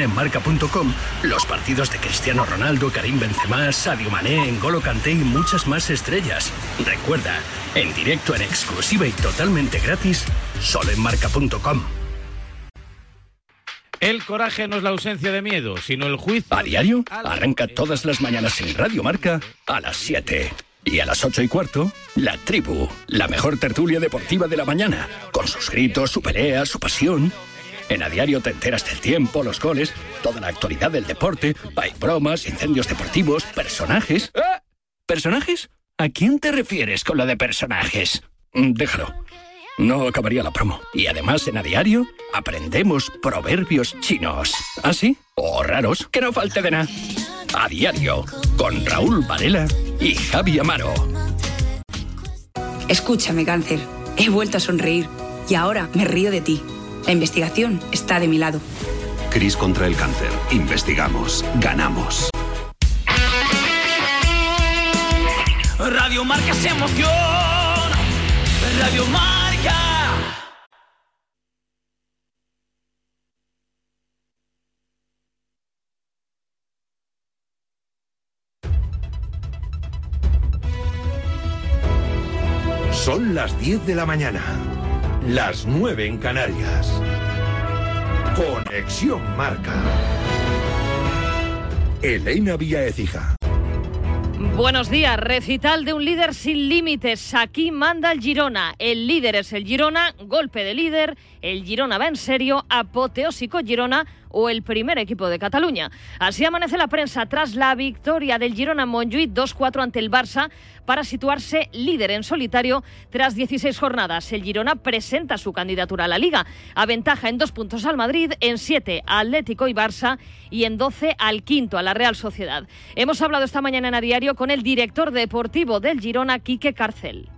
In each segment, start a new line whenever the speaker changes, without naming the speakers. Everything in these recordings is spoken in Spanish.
En marca.com, los partidos de Cristiano Ronaldo, Karim Benzema, Sadio Mané, N'Golo Kanté y muchas más estrellas. Recuerda, en directo, en exclusiva y totalmente gratis, solo en marca.com.
El coraje no es la ausencia de miedo, sino el juicio.
A diario, arranca todas las mañanas en Radio Marca a las 7. Y a las 8 y cuarto, La Tribu, la mejor tertulia deportiva de la mañana, con sus gritos, su pelea, su pasión en A Diario te enteras del tiempo, los goles, toda la actualidad del deporte. Hay bromas, incendios deportivos, personajes. ¿Eh? ¿Personajes? ¿A quién te refieres con lo de personajes? Mm, déjalo. No acabaría la promo. Y además en A Diario aprendemos proverbios chinos. ¿Ah, sí? O raros, que no falte de nada. A Diario, con Raúl Varela y Javi Amaro.
Escúchame, cáncer. He vuelto a sonreír y ahora me río de ti. La investigación está de mi lado.
Cris contra el cáncer. Investigamos. Ganamos.
Radio Marca se emoción. Radio Marca.
Son las 10 de la mañana. Las 9 en Canarias. Conexión Marca. Elena Vía Ecija.
Buenos días. Recital de un líder sin límites. Aquí manda el Girona. El líder es el Girona. Golpe de líder. El Girona va en serio. Apoteósico Girona o el primer equipo de Cataluña. Así amanece la prensa tras la victoria del Girona Montjuïc 2-4 ante el Barça para situarse líder en solitario tras 16 jornadas. El Girona presenta su candidatura a la Liga. Aventaja en dos puntos al Madrid, en siete a Atlético y Barça y en 12 al quinto, a la Real Sociedad. Hemos hablado esta mañana en A Diario con el director deportivo del Girona, Quique Carcel.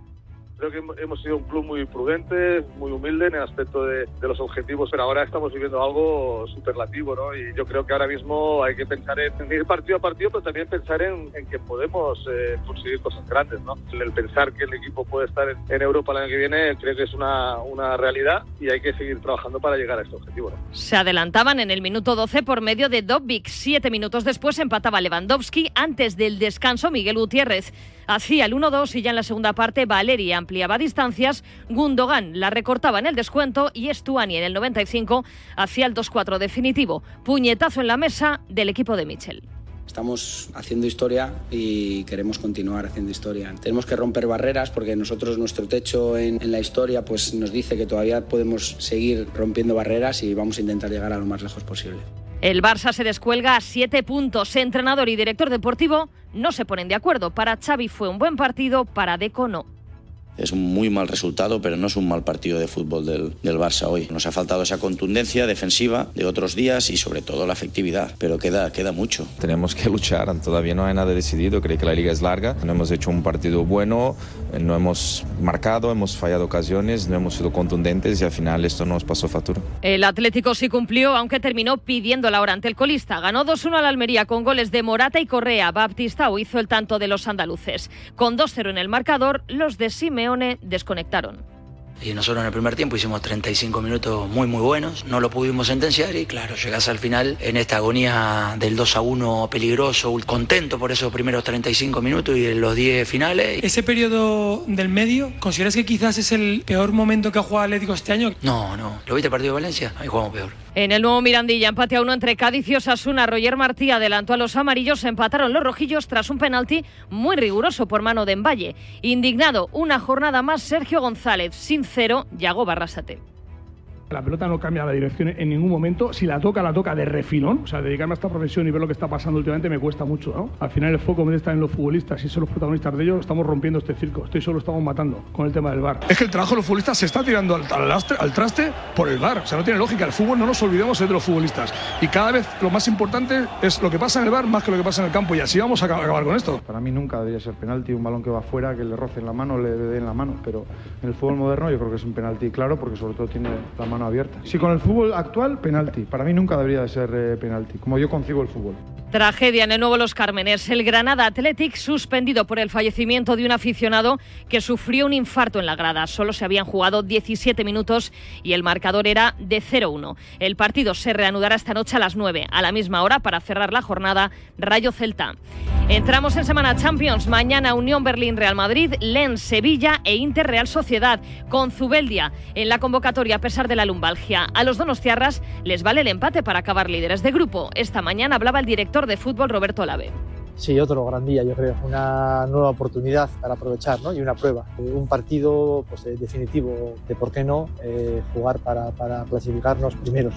Creo que hemos sido un club muy prudente, muy humilde en el aspecto de, los objetivos, pero ahora estamos viviendo algo superlativo, ¿no? Y yo creo que ahora mismo hay que pensar en, ir partido a partido, pero también pensar en, que podemos eh, conseguir cosas grandes, ¿no? El pensar que el equipo puede estar en, Europa el año que viene creo que es una, una, realidad y hay que seguir trabajando para llegar a este objetivo, ¿no?
Se adelantaban en el minuto 12 por medio de Dobbik. Siete minutos después empataba Lewandowski. Antes del descanso, Miguel Gutiérrez hacía el 1-2 y ya en la segunda parte Valeria ampliaba distancias, Gundogan la recortaba en el descuento y Estuani en el 95 hacía el 2-4 definitivo. Puñetazo en la mesa del equipo de Michel.
Estamos haciendo historia y queremos continuar haciendo historia. Tenemos que romper barreras porque nosotros nuestro techo en, en, la historia pues nos dice que todavía podemos seguir rompiendo barreras y vamos a intentar llegar a lo más lejos posible.
El Barça se descuelga a siete puntos. Entrenador y director deportivo no se ponen de acuerdo. Para Xavi fue un buen partido, para Deco no
es un muy mal resultado, pero no es un mal partido de fútbol del, del, Barça hoy. Nos ha faltado esa contundencia defensiva de otros días y sobre todo la efectividad, pero queda, queda mucho.
Tenemos que luchar, todavía no hay nada decidido, creo que la liga es larga, no hemos hecho un partido bueno, no hemos marcado, hemos fallado ocasiones, no hemos sido contundentes y al final esto nos pasó factura.
El Atlético sí cumplió, aunque terminó pidiendo la hora ante el colista. Ganó 2-1 al Almería con goles de Morata y Correa. Baptista hizo el tanto de los andaluces. Con 2-0 en el marcador, los de Simeone desconectaron.
Y nosotros en el primer tiempo hicimos 35 minutos muy muy buenos, no lo pudimos sentenciar y claro, llegás al final en esta agonía del 2 a 1 peligroso, contento por esos primeros 35 minutos y en los 10 finales.
¿Ese periodo del medio, consideras que quizás es el peor momento que ha jugado Atlético este año?
No, no. ¿Lo viste el partido de Valencia? Ahí jugamos peor.
En el nuevo Mirandilla, empate a uno entre Cádiz y Osasuna. Roger Martí adelantó a los amarillos, empataron los rojillos tras un penalti muy riguroso por mano de Emballe. Indignado, una jornada más Sergio González, sincero, Yago Barrasate.
La pelota no cambia la dirección en ningún momento. Si la toca, la toca de refilón. O sea, dedicarme a esta profesión y ver lo que está pasando últimamente me cuesta mucho. ¿no? Al final el foco está en los futbolistas y son los protagonistas de ellos. Estamos rompiendo este circo. Estoy solo estamos matando con el tema del bar. Es que el trabajo de los futbolistas se está tirando al, al, traste por el bar. O sea, no tiene lógica. El fútbol no nos olvidemos de los futbolistas. Y cada vez lo más importante es lo que pasa en el bar más que lo que pasa en el campo. Y así vamos a acabar con esto.
Para mí nunca debería ser penalti un balón que va afuera, que le roce en la mano, le dé en la mano. Pero en el fútbol moderno yo creo que es un penalti claro porque sobre todo tiene la mano abierta. Sí, con el fútbol actual, penalti. Para mí nunca debería de ser eh, penalti, como yo concibo el fútbol.
Tragedia en el nuevo Los Cármenes. El Granada Athletic suspendido por el fallecimiento de un aficionado que sufrió un infarto en la grada. Solo se habían jugado 17 minutos y el marcador era de 0-1. El partido se reanudará esta noche a las 9, a la misma hora para cerrar la jornada Rayo Celta. Entramos en Semana Champions. Mañana Unión Berlín Real Madrid, Lens Sevilla e Inter Real Sociedad con Zubeldia en la convocatoria a pesar de la lumbalgia. A los donostiarras les vale el empate para acabar líderes de grupo. Esta mañana hablaba el director de fútbol Roberto Lave.
Sí, otro gran día, yo creo. Una nueva oportunidad para aprovechar ¿no? y una prueba. Un partido pues, eh, definitivo de por qué no eh, jugar para, para clasificarnos primeros.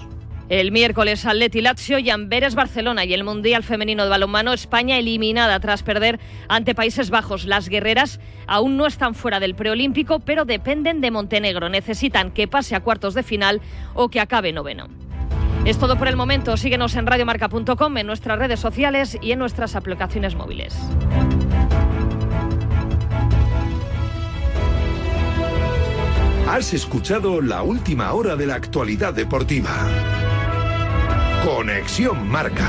El miércoles Atleti Lazio y Amberes Barcelona y el Mundial Femenino de Balonmano España eliminada tras perder ante Países Bajos. Las guerreras aún no están fuera del preolímpico, pero dependen de Montenegro. Necesitan que pase a cuartos de final o que acabe noveno. Es todo por el momento. Síguenos en radiomarca.com, en nuestras redes sociales y en nuestras aplicaciones móviles.
Has escuchado la última hora de la actualidad deportiva. Conexión Marca.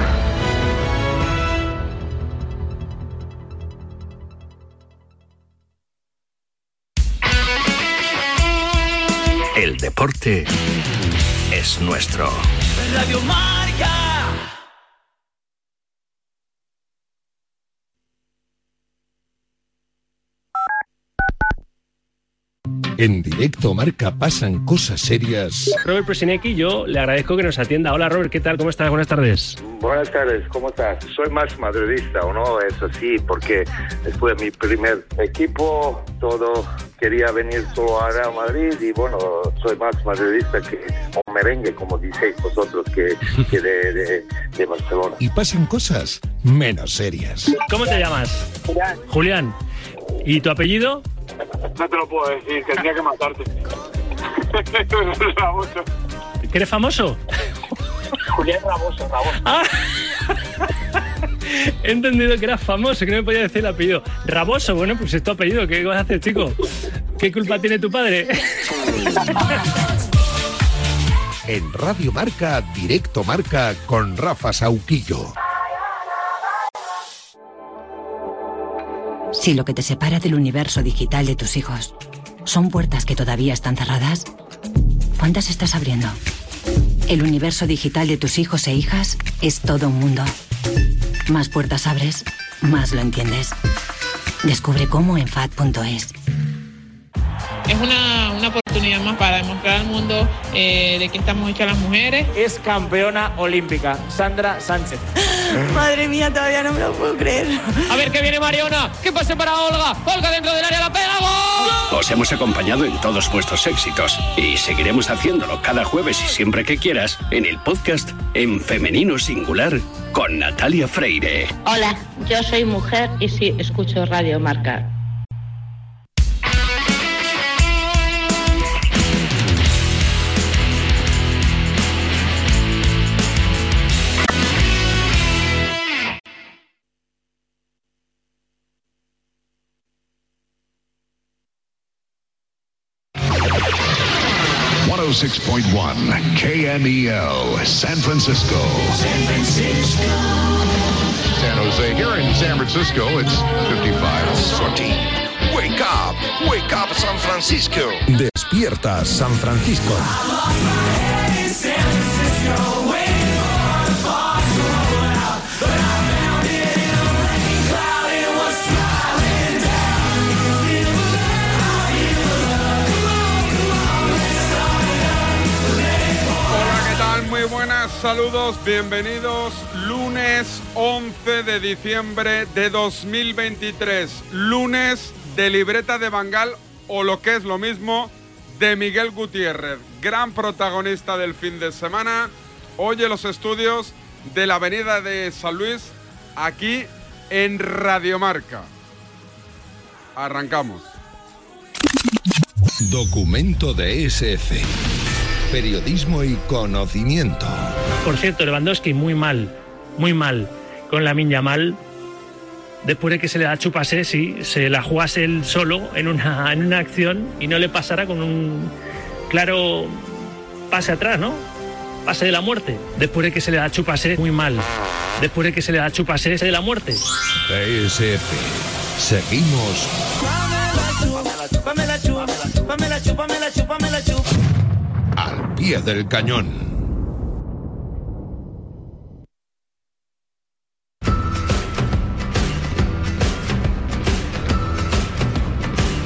El deporte es nuestro.
Radio Marca.
En directo Marca pasan cosas serias.
Robert Presinecki, yo le agradezco que nos atienda. Hola Robert, ¿qué tal? ¿Cómo estás? Buenas tardes.
Buenas tardes, ¿cómo estás? Soy más madridista, ¿o no? Es así, porque después de mi primer equipo, todo quería venir solo a Real Madrid y bueno, soy más madridista que un merengue, como dices vosotros, que, que de, de- de Barcelona.
Y pasan cosas menos serias.
¿Cómo te llamas?
Julián.
Julián. ¿Y tu apellido?
No te lo puedo decir, tendría que matarte. Raboso.
¿Que eres famoso?
Julián Raboso, Raboso.
Ah. He entendido que eras famoso, que no me podía decir el apellido. Raboso, bueno, pues es tu apellido. ¿Qué vas a hacer, chico? ¿Qué culpa tiene tu padre?
En Radio Marca, directo Marca con Rafa Sauquillo.
Si lo que te separa del universo digital de tus hijos son puertas que todavía están cerradas, ¿cuántas estás abriendo? El universo digital de tus hijos e hijas es todo un mundo. Más puertas abres, más lo entiendes. Descubre cómo en FAD.es.
Es una, una oportunidad más para demostrar al mundo eh, de qué estamos hechas las mujeres.
Es campeona olímpica, Sandra Sánchez.
Madre mía, todavía no me lo puedo creer.
A ver que viene Mariona. ¿Qué pase para Olga? Olga dentro del área la pega. ¡Gol!
Os hemos acompañado en todos vuestros éxitos y seguiremos haciéndolo cada jueves y siempre que quieras en el podcast en femenino singular con Natalia Freire.
Hola, yo soy mujer y sí escucho Radio Marca.
One hundred six point one KMEL San Francisco. San Francisco. San Jose. Here in San Francisco, it's 55.
Sortie. Wake up! Wake up, San Francisco!
Despierta San Francisco.
Saludos, bienvenidos. Lunes 11 de diciembre de 2023. Lunes de libreta de Bangal o lo que es lo mismo de Miguel Gutiérrez, gran protagonista del fin de semana. Hoy en los estudios de la Avenida de San Luis, aquí en Radiomarca. Arrancamos.
Documento de SF. Periodismo y conocimiento.
Por cierto, Lewandowski muy mal, muy mal con la minya mal. Después de que se le da chupase, sí, se la jugase él solo en una, en una acción y no le pasara con un claro pase atrás, ¿no? pase de la muerte. Después de que se le da chupase muy mal. Después de que se le da chupase de la muerte.
TSF. Seguimos al pie del cañón.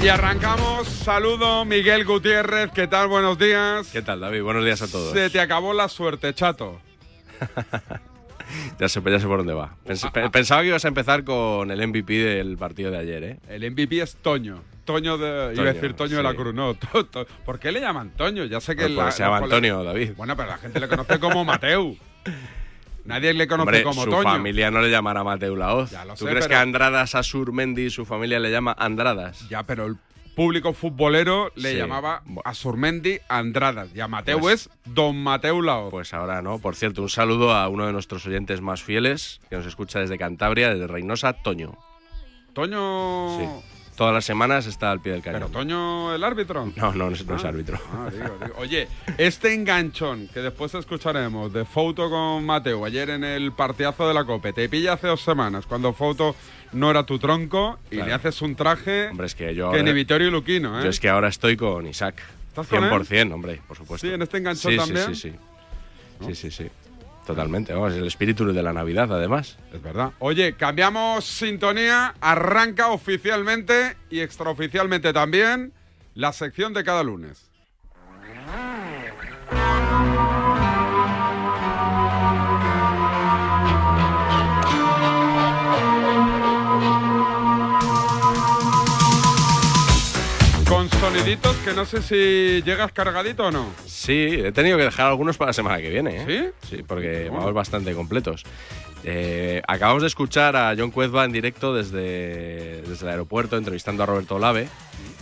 Y arrancamos. Saludo, Miguel Gutiérrez. ¿Qué tal? Buenos días.
¿Qué tal, David? Buenos días a todos.
Se te acabó la suerte, chato.
ya, sé, ya sé por dónde va. Pens- pe- Pensaba que ibas a empezar con el MVP del partido de ayer, ¿eh?
El MVP es Toño. Toño de. iba a
Toño,
decir Toño de la. Cruz. No, To- To- ¿por qué le llaman Toño? Ya sé que.
Pues porque se llama Antonio, David.
Bueno, pero la gente le conoce como Mateu. Nadie le conoce
Hombre,
como
su
Toño.
familia no le llamará Mateu Laoz.
Ya lo
¿Tú
sé,
crees
pero-
que Andradas a Surmendi su familia le llama Andradas?
Ya, pero el público futbolero le
Sí.
llamaba a Surmendi Andradas. Y a Mateu
Pues-
es Don Mateu Laoz.
Pues ahora no. Por cierto, un saludo a uno de nuestros oyentes más fieles, que nos escucha desde Cantabria, desde Reynosa, Toño.
Toño.
Sí. Todas las semanas está al pie del
Pero
cañón.
Toño el árbitro.
No, no, no es, no es
Ah.
árbitro.
Ah, digo, digo. Oye, este enganchón que después escucharemos de Foto con Mateo ayer en el partidazo de la COPE, te pilla hace dos semanas cuando Foto no era tu tronco y
Claro.
le haces un traje
Hombre, es que yo
que
ahora-
ni Vittorio Luquino, ¿eh?
Yo es que ahora estoy con Isaac.
¿Estás con él?
100%, hombre, por supuesto.
Sí, en este enganchón
Sí, sí,
también.
Sí, sí, sí. Sí, sí, sí. Totalmente. Vamos, el espíritu de la Navidad, además.
Es verdad. Oye, cambiamos sintonía, arranca oficialmente y extraoficialmente también la sección de cada lunes. Que no sé si llegas cargadito o no.
Sí, he tenido que dejar algunos para la semana que viene. ¿eh?
¿Sí?
Sí, porque vamos bastante completos. Eh, acabamos de escuchar a John Cuezba en directo desde, desde el aeropuerto entrevistando a Roberto Olave.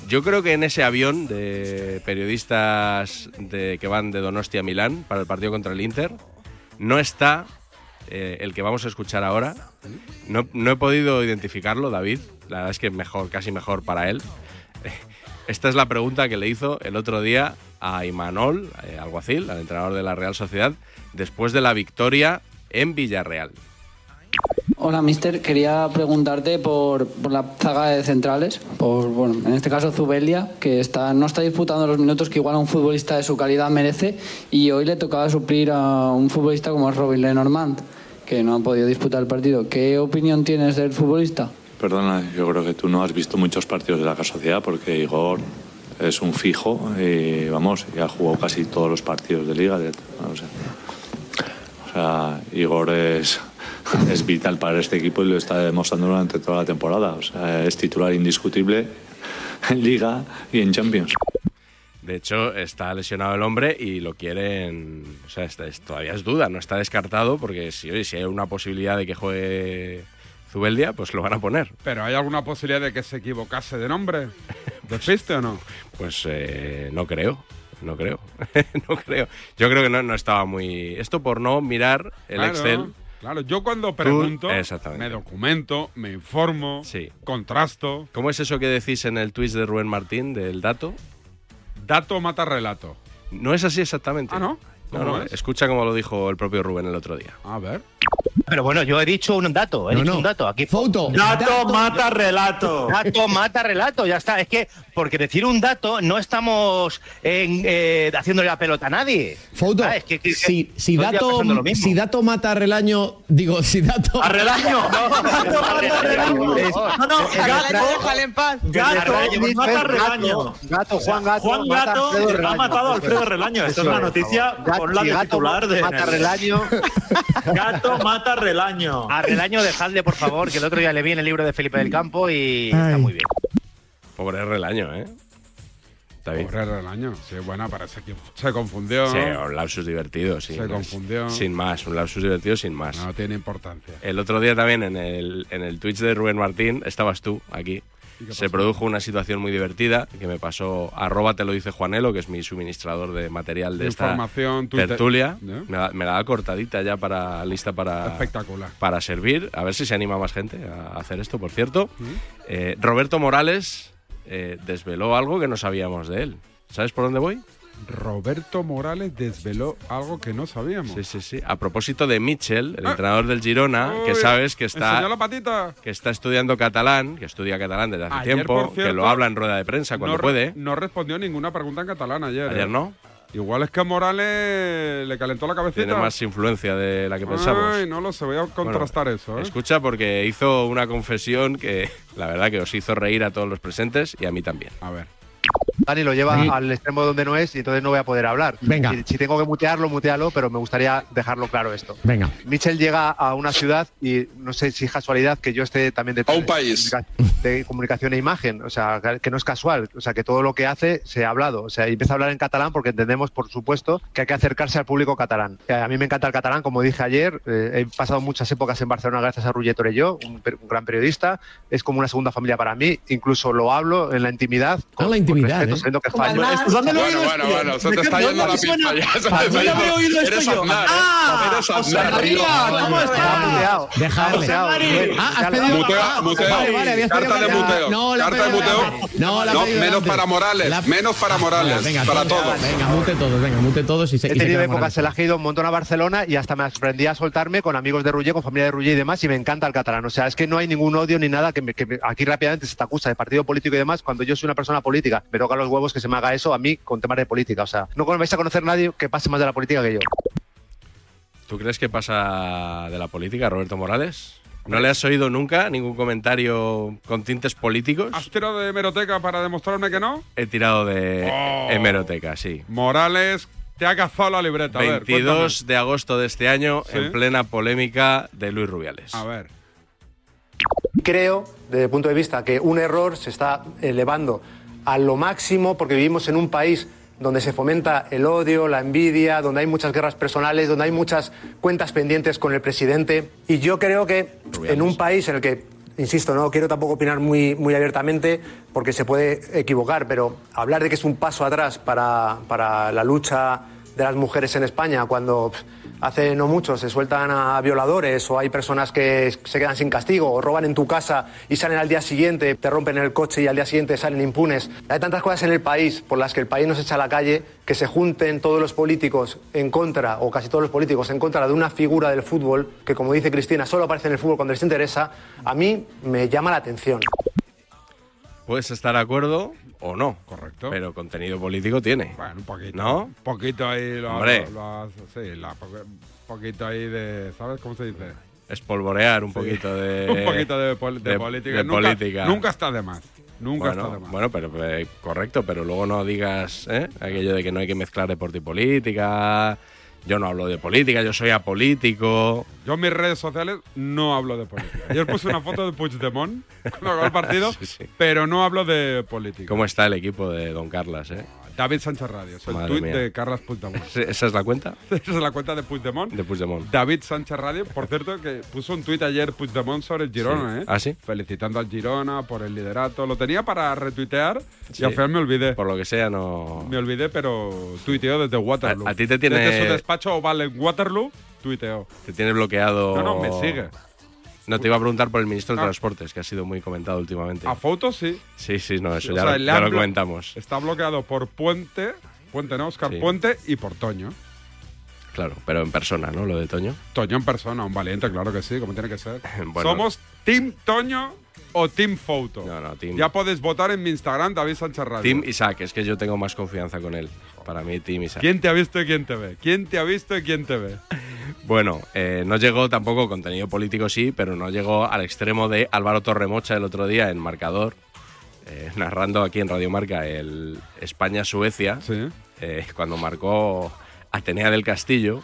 Yo creo que en ese avión de periodistas de, que van de Donostia a Milán para el partido contra el Inter no está eh, el que vamos a escuchar ahora. No, no he podido identificarlo, David. La verdad es que mejor, casi mejor para él. Esta es la pregunta que le hizo el otro día a Imanol eh, Alguacil, al entrenador de la Real Sociedad, después de la victoria en Villarreal.
Hola, mister. Quería preguntarte por, la zaga de centrales, por, bueno, en este caso Zubelia, que está, no está disputando los minutos que igual a un futbolista de su calidad merece, y hoy le tocaba suplir a un futbolista como es Robin Lenormand, que no ha podido disputar el partido. ¿Qué opinión tienes del futbolista?
Perdona, yo creo que tú no has visto muchos partidos de la Sociedad porque Igor es un fijo y vamos, ya jugó casi todos los partidos de liga. o, sea, Igor es, es vital para este equipo y lo está demostrando durante toda la temporada. O sea, es titular indiscutible en liga y en Champions.
De hecho, está lesionado el hombre y lo quieren. O sea, es- todavía es duda, no está descartado porque si, si hay una posibilidad de que juegue Zubeldia, pues lo van a poner.
¿Pero hay alguna posibilidad de que se equivocase de nombre? ¿Despiste o no?
Pues eh, no creo, no creo, no creo. Yo creo que no, no estaba muy... Esto por no mirar el
Claro,
Excel.
Claro, yo cuando pregunto, me documento, me informo, contrasto.
¿Cómo es eso que decís en el tweet de Rubén Martín del dato?
Dato mata relato.
No es así exactamente.
Ah, ¿no?
No,
¿Cómo
no,
es?
escucha como lo dijo el propio Rubén el otro día.
A ver.
Pero bueno, yo he dicho un dato, he
No,
dicho
no.
un dato. Aquí
Foto.
Dato,
mata
relato. Dato mata relato, ya está. Es que, porque decir un dato no estamos en, eh, haciéndole la pelota a nadie.
Foto.
Ah, es que- que-
si, si, dato, si dato mata a Relaño, digo, si dato.
¡A Relaño!
No,
no,
Gato-
déjale en paz.
Gato,
mata Relaño.
Gato, Juan Gato.
Juan
mata
Gato ha matado a Alfredo Relaño. Esto es una noticia, ponla de titular de-
Mata a Relaño.
Gato mata Relaño.
A Relaño, dejadle, por favor, que el otro día le vi en el libro de Felipe del Campo y está muy bien.
Pobre Relaño, ¿eh? David.
Pobre Relaño. Sí, bueno, parece que se confundió.
Sí, un lapsus divertido, sí.
Se confundió.
Sin más, un lapsus divertido sin más.
No tiene importancia.
El otro día también en el, en el Twitch de Rubén Martín, estabas tú aquí.
¿Y qué
Se produjo una situación muy divertida que me pasó, arroba te lo dice Juanelo, que es mi suministrador de material de esta
Información,
tertulia.
¿Ya?
Me, la, me la da cortadita ya para lista para,
Espectacular.
para servir. A ver si se anima más gente a hacer esto, por cierto. Eh, Roberto Morales eh, desveló algo que no sabíamos de él. ¿Sabes por dónde voy?
Roberto Morales desveló algo que no sabíamos.
Sí, sí, sí. A propósito de Mitchell, el entrenador del Girona, que sabes que está, que está estudiando catalán, que estudia catalán desde hace
Ayer,
tiempo, que lo habla en rueda de prensa cuando
no,
puede.
No respondió ninguna pregunta en catalán ayer.
Ayer
¿eh?
no.
Igual es que Morales le calentó la cabecita.
Tiene más influencia de la que pensamos.
Ay, no lo sé, voy a contrastar eso. ¿eh?
Escucha porque hizo una confesión que la verdad que os hizo reír a todos los presentes y a mí también.
A ver.
Dani lo lleva
Sí.
al extremo donde no es y entonces no voy a poder hablar.
Venga.
Si, si tengo que mutearlo, mutealo, pero me gustaría dejarlo claro esto.
Venga.
Mitchell llega a una ciudad y no sé si es casualidad que yo esté también de,
A un país.
de comunicación e imagen, o sea, que no es casual, o sea, que todo lo que hace se ha hablado, o sea, y empieza a hablar en catalán porque entendemos, por supuesto, que hay que acercarse al público catalán. Eh, A mí me encanta el catalán, como dije ayer, eh, he pasado muchas épocas en Barcelona gracias a Roger Torelló, un, un gran periodista, es como una segunda familia para mí, incluso lo hablo en la intimidad. Con,
la intimidad,
respeto,
¿eh?
sabiendo que fallo.
Aznar. Pues ¿dónde lo
Bueno, bueno, bueno, se
¿De
te está yendo la está
lo he
yendo.
oído esto yo?
¿eh?
Ah,
Eres
José
Aznar.
María, ¿cómo
Está.
Dejarle. Ah, has pedido.
Muteo,
ah,
muteo.
Vale, vale,
Carta de muteo.
No,
Carta de muteo.
No, la
No, menos para Morales.
La-
Menos para Morales.
Venga,
para
venga,
todos.
Venga, mute todos, venga, mute todos y se
He tenido épocas
Morales.
que he ido un montón a Barcelona y hasta me aprendí a soltarme con amigos de Rullé, con familia de Rullé y demás, y me encanta el catalán. O sea, es que no hay ningún odio ni nada que, me- que me- aquí rápidamente se te acusa de partido político y demás. Cuando yo soy una persona política, me toca los huevos que se me haga eso a mí con temas de política. O sea, no vais a conocer nadie que pase más de la política que yo.
¿Tú crees que pasa de la política, Roberto Morales? ¿No le has oído nunca ningún comentario con tintes políticos?
¿Has tirado de hemeroteca para demostrarme que no?
He tirado de
Oh.
hemeroteca, sí.
Morales te ha cazado la libreta. A ver,
22 de agosto de este año,
Sí.
en plena polémica de Luis Rubiales.
A ver.
Creo, desde el punto de vista, que un error se está elevando a lo máximo porque vivimos en un país donde se fomenta el odio, la envidia, donde hay muchas guerras personales, donde hay muchas cuentas pendientes con el presidente. Y yo creo que en un país en el que, insisto, no quiero tampoco opinar muy, muy abiertamente porque se puede equivocar, pero hablar de que es un paso atrás para, para la lucha de las mujeres en España cuando hace no mucho se sueltan a violadores o hay personas que se quedan sin castigo o roban en tu casa y salen al día siguiente, te rompen el coche y al día siguiente salen impunes. Hay tantas cosas en el país por las que el país nos echa a la calle que se junten todos los políticos en contra, o casi todos los políticos en contra de una figura del fútbol que, como dice Cristina, solo aparece en el fútbol cuando les interesa, a mí me llama la atención.
Puedes estar de acuerdo o no.
Correcto.
Pero contenido político tiene.
Bueno, un poquito.
¿No?
Un poquito ahí. Lo,
Hombre.
lo- sí, la, poquito ahí de. ¿Sabes cómo se dice?
Espolvorear un
Sí.
poquito de.
un poquito de, pol- de
de-
política.
de
nunca,
política.
Nunca está de más. Nunca
bueno,
está de más.
Bueno, pero eh, correcto, pero luego no digas ¿eh? aquello de que no hay que mezclar deporte y política. Yo no hablo de política, yo soy apolítico.
Yo en mis redes sociales no hablo de política. Ayer puse una foto de Puigdemont cuando acabó el partido,
Sí, sí.
pero no hablo de política.
¿Cómo está el equipo de Don Carlas? Eh?
David Sánchez Radio, es el
Madre
tuit
mía.
de Carlas Puigdemont.
¿Esa es la cuenta?
Esa es la cuenta de Puigdemont.
De Puigdemont.
David Sánchez Radio, por cierto, que puso un tuit ayer Puigdemont sobre el Girona,
Sí.
¿eh?
¿Ah, sí?
Felicitando al Girona por el liderato. Lo tenía para retuitear y
Sí.
al final me olvidé.
Por lo que sea, no.
Me olvidé, pero tuiteó desde Waterloo.
A- a ti te tiene-
Desde su despacho oval en Waterloo, tuiteó.
Te tiene bloqueado.
No, no, me sigue.
No te iba a preguntar por el ministro de
Ah.
Transportes, que ha sido muy comentado últimamente.
A fotos sí.
Sí, sí, no, eso ya,
sea,
lo, ya comentamos.
Está bloqueado por Puente, Puente no, Oscar
Sí.
Puente y por Toño.
Claro, pero en persona, ¿no? Lo de Toño.
Toño en persona, un valiente, claro que sí, como tiene que ser.
Bueno.
¿Somos Team Toño o Team Foto?
No, no, Team.
Ya podéis votar en mi Instagram, David Sánchez Radio.
Team Isaac, es que yo tengo más confianza con él. Para mí, Team Isaac.
¿Quién te ha visto y quién te ve? ¿Quién te ha visto y quién te ve?
Bueno, eh, no llegó tampoco contenido político, sí, pero no llegó al extremo de Álvaro Torremocha el otro día en Marcador, eh, narrando aquí en Radio Marca el España-Suecia, eh, cuando marcó Atenea del Castillo.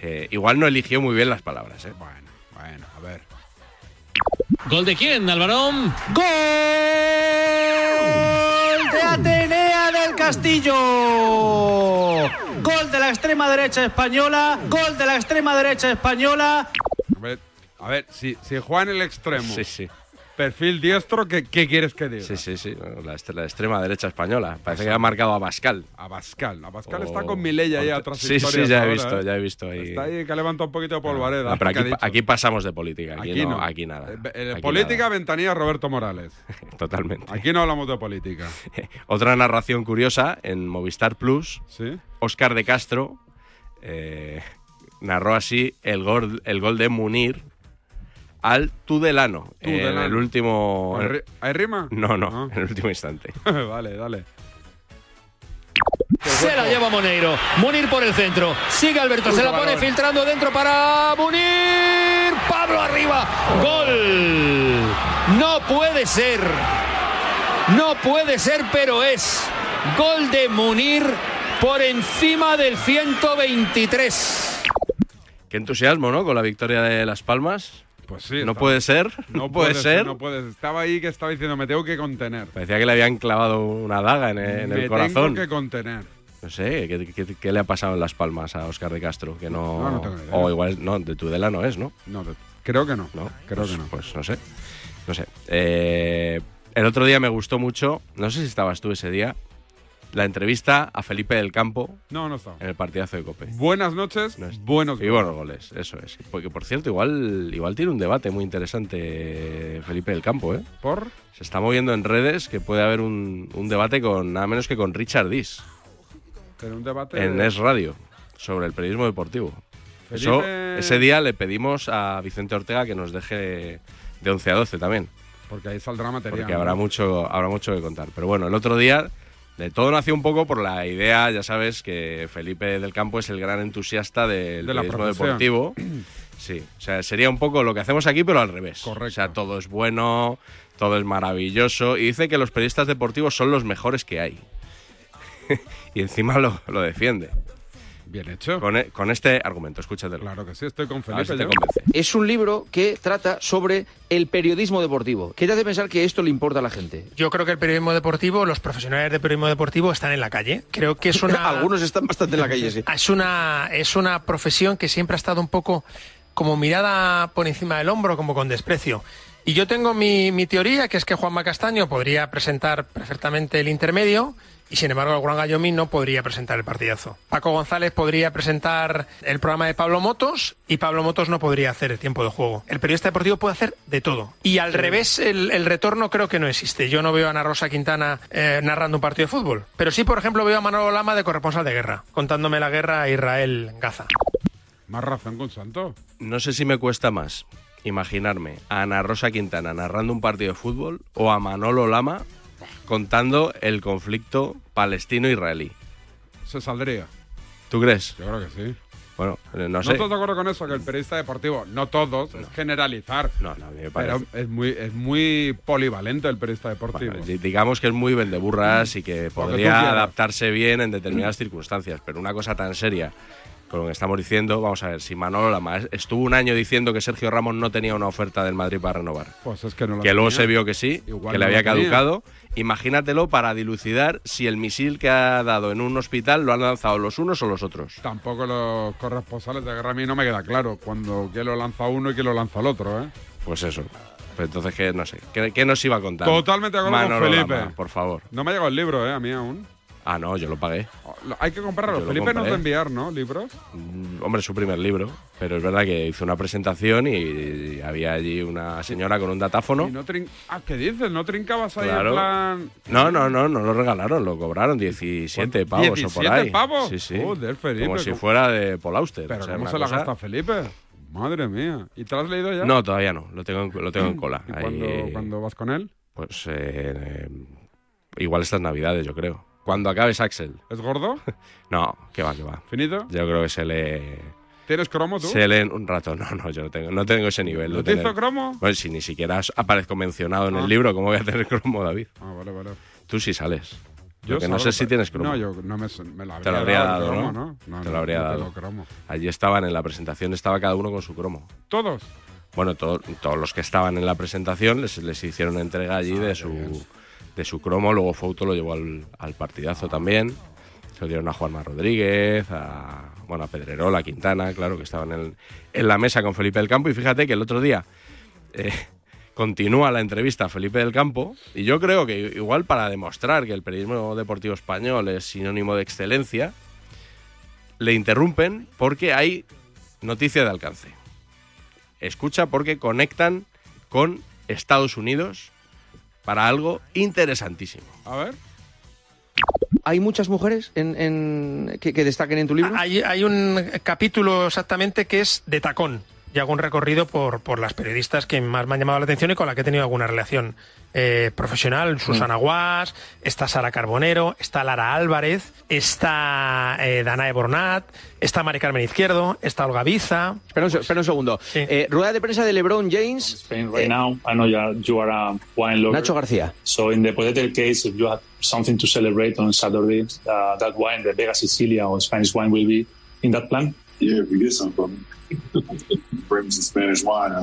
Eh, igual no eligió muy bien las palabras. ¿eh?
Bueno, bueno, a ver.
¿Gol de quién, Álvaro?
¡Gol de Atenea del Castillo! Gol de la extrema derecha española, gol de la extrema derecha española.
A ver, a ver si, si juega en el extremo.
Sí, sí.
Perfil diestro, ¿qué, qué quieres que diga?
Sí, sí, sí. La, extrema derecha española. Parece que ha marcado a Bascal.
Abascal. Abascal
O-
está con Milei ahí a otras
Sí, sí, ya he visto,
¿eh?
ya he visto ahí.
Está ahí que levanta un poquito de polvareda.
No, pero
¿qué ha
aquí,
dicho?
aquí pasamos de política. Aquí,
Aquí
no,
no.
aquí nada.
Eh, eh,
Aquí
política, ventanilla, Roberto Morales.
nada. Totalmente.
Aquí no hablamos de política.
Otra narración curiosa en Movistar Plus.
¿Sí?
Oscar de Castro eh, narró así el gol, el gol de Munir al Tudelano, en
Tudelano.
el último.
¿Hay ri- ¿Hay rima?
No, no,
Ah.
en el último instante.
vale, dale.
Se la lleva Moneiro. Munir por el centro. Sigue Alberto. Se la pone filtrando dentro para Munir. Pablo arriba. Gol. No puede ser. No puede ser, pero es. Gol de Munir por encima del 123.
Qué entusiasmo, ¿no? Con la victoria de Las Palmas.
Pues sí.
No puede ser.
No
puede ser.
No puede Estaba ahí que estaba diciendo, me tengo que contener.
Parecía que le habían clavado una daga en, el- en
me
el corazón.
tengo que contener.
No sé, ¿qué, qué- qué le ha pasado en Las Palmas a Oscar de Castro? Que no.
No, no tengo idea.
O igual, no, de Tudela no es, ¿no?
No, de- creo que no.
No,
Creo
pues,
que no.
Pues no sé. No sé. Eh, el otro día me gustó mucho, no sé si estabas tú ese día, la entrevista a Felipe del Campo
No, no estaba.
en el partidazo de Cope.
Buenas noches, buenos
Y buenos goles, eso es. Porque por cierto, igual, igual tiene un debate muy interesante Felipe del Campo, ¿eh?
¿Por?
Se está moviendo en redes que puede haber un, un debate con nada menos que con Richard Dis
Pero un debate.
en Es Radio sobre el periodismo deportivo. Eso, ese día le pedimos a Vicente Ortega que nos deje de 11 a 12 también.
Porque ahí saldrá material.
Porque
¿no?
habrá mucho, habrá mucho que contar. Pero bueno, el otro día de todo nació un poco por la idea, ya sabes, que Felipe del Campo es el gran entusiasta del
De
periodismo deportivo. Sí, o sea, sería un poco lo que hacemos aquí, pero al revés. Correcto. O sea, todo es bueno, todo es maravilloso. Y dice que los periodistas deportivos son los mejores que hay. y encima lo, lo defiende.
Bien hecho.
Con, e- con este argumento, escúchatelo.
Claro que sí, estoy con
si
Felipe.
te
yo.
convence.
Es un libro que trata sobre el periodismo deportivo. ¿Qué te hace pensar que esto le importa a la gente?
Yo creo que el periodismo deportivo, los profesionales de periodismo deportivo están en la calle. Creo que es una.
Algunos están bastante en la calle, sí.
Es una, es una profesión que siempre ha estado un poco como mirada por encima del hombro, como con desprecio. Y yo tengo mi, mi teoría, que es que Juanma Castaño podría presentar perfectamente el intermedio y sin embargo el Juan Gallomín no podría presentar el partidazo. Paco González podría presentar el programa de Pablo Motos y Pablo Motos no podría hacer el tiempo de juego. El periodista deportivo puede hacer de todo. Y al revés, el, el retorno creo que no existe. Yo no veo a Ana Rosa Quintana eh, narrando un partido de fútbol. Pero sí, por ejemplo, veo a Manolo Lama de corresponsal de guerra, contándome la guerra a Israel-Gaza.
Más razón con Santo.
No sé si me cuesta más imaginarme a Ana Rosa Quintana narrando un partido de fútbol o a Manolo Lama contando el conflicto palestino-israelí.
Se saldría.
¿Tú crees?
Yo creo que sí.
Bueno, eh, no
¿No
sé.
estás de acuerdo con eso? Que el periodista deportivo, no todos, es generalizar.
No, no, a mí me
Pero
parece.
es muy, es muy polivalente el periodista deportivo.
Bueno, digamos que es muy vendeburras y que podría adaptarse bien en determinadas circunstancias, pero una cosa tan seria con lo que estamos diciendo, vamos a ver, si Manolo Lama es- estuvo un año diciendo que Sergio Ramos no tenía una oferta del Madrid para renovar,
Pues es que no lo
que luego se vio que sí,
Igual
que
no
le había caducado, imagínatelo para dilucidar si el misil que ha dado en un hospital lo han lanzado los unos o los otros.
Tampoco los corresponsales de guerra a mí no me queda claro cuando quién lo lanza uno y quién lo lanza el otro, ¿eh?
Pues eso. Pues entonces, ¿qué, no sé, ¿qué, qué nos iba a contar?
Totalmente de acuerdo con Felipe.
Lama, por favor.
No me ha llegado el libro, ¿eh? A mí aún.
Ah, no, yo lo pagué.
Lo- Hay que comprarlo.
Yo
Felipe nos va a enviar, ¿no? Libros.
Mm, Hombre, su primer libro, pero es verdad que hizo una presentación y había allí una señora con un datáfono.
Y no trin- ah, ¿qué dices? ¿No trincabas ahí
Claro.
en plan...?
No, no, no, no lo regalaron, lo cobraron 17 pavos o por
¿17
ahí.
pavos?
Sí, sí.
Joder, Felipe,
Como si
¿cómo-
fuera de Paul Auster.
Pero
o sea,
¿cómo se la
cosa-
gasta Felipe? Madre mía. ¿Y te lo has leído ya?
No, todavía no, lo tengo, en- lo tengo en cola.
¿Y
Ahí,
cuándo, cuándo vas con él?
Pues eh, eh, igual estas navidades, yo creo. Cuando acabes Axel.
¿Es gordo?
No, que va, que va.
¿Finito?
Yo creo que se le...
¿Tienes cromo tú?
Se leen un rato. No, no, yo no tengo, no tengo ese nivel.
¿No te hizo cromo?
Bueno, si ni siquiera aparezco mencionado en
Ah.
el libro, ¿cómo voy a tener cromo, David?
Ah, vale, vale.
Tú sí sales.
Yo
Lo que no sé si tienes cromo.
No, yo no me, me lo
Te lo
habría
habría
dado,
dado,
cromo, ¿no? No,
Te lo habría dado.
cromo.
Allí estaban en la presentación, estaba cada uno con su cromo.
¿Todos?
Bueno, to- todos los que estaban en la presentación les, les hicieron entrega allí
Ah,
de, su, de su cromo. Luego Fouto lo llevó al, partidazo también. Se lo dieron a Juanma Rodríguez, a, bueno, a Pedrerola, a Quintana, claro, que estaban en, en la mesa con Felipe del Campo. Y fíjate que el otro día, eh, continúa la entrevista a Felipe del Campo y yo creo que igual para demostrar que el periodismo deportivo español es sinónimo de excelencia, le interrumpen porque hay noticia de alcance. Escucha porque conectan con Estados Unidos para algo interesantísimo.
A ver.
¿Hay muchas mujeres en, en- que, que destaquen en tu libro?
Hay, hay un capítulo exactamente que es de tacón. Y hago un recorrido por, por las periodistas que más me han llamado la atención y con las que he tenido alguna relación eh, profesional. Susana Guas, está Sara Carbonero, está Lara Álvarez, está eh, Danae Bornat, está Mari Carmen Izquierdo, está Olga Biza.
Espera un, espera un segundo. Eh, rueda de prensa de LeBron James.
Spain right now. I know you are, you are a wine lover.
Nacho García.
So in the hypothetical case, if you have something to celebrate on Saturday, uh, that wine, the Vega Sicilia or Spanish wine, will be in that plan.
Yeah, we get some from some Spanish wine.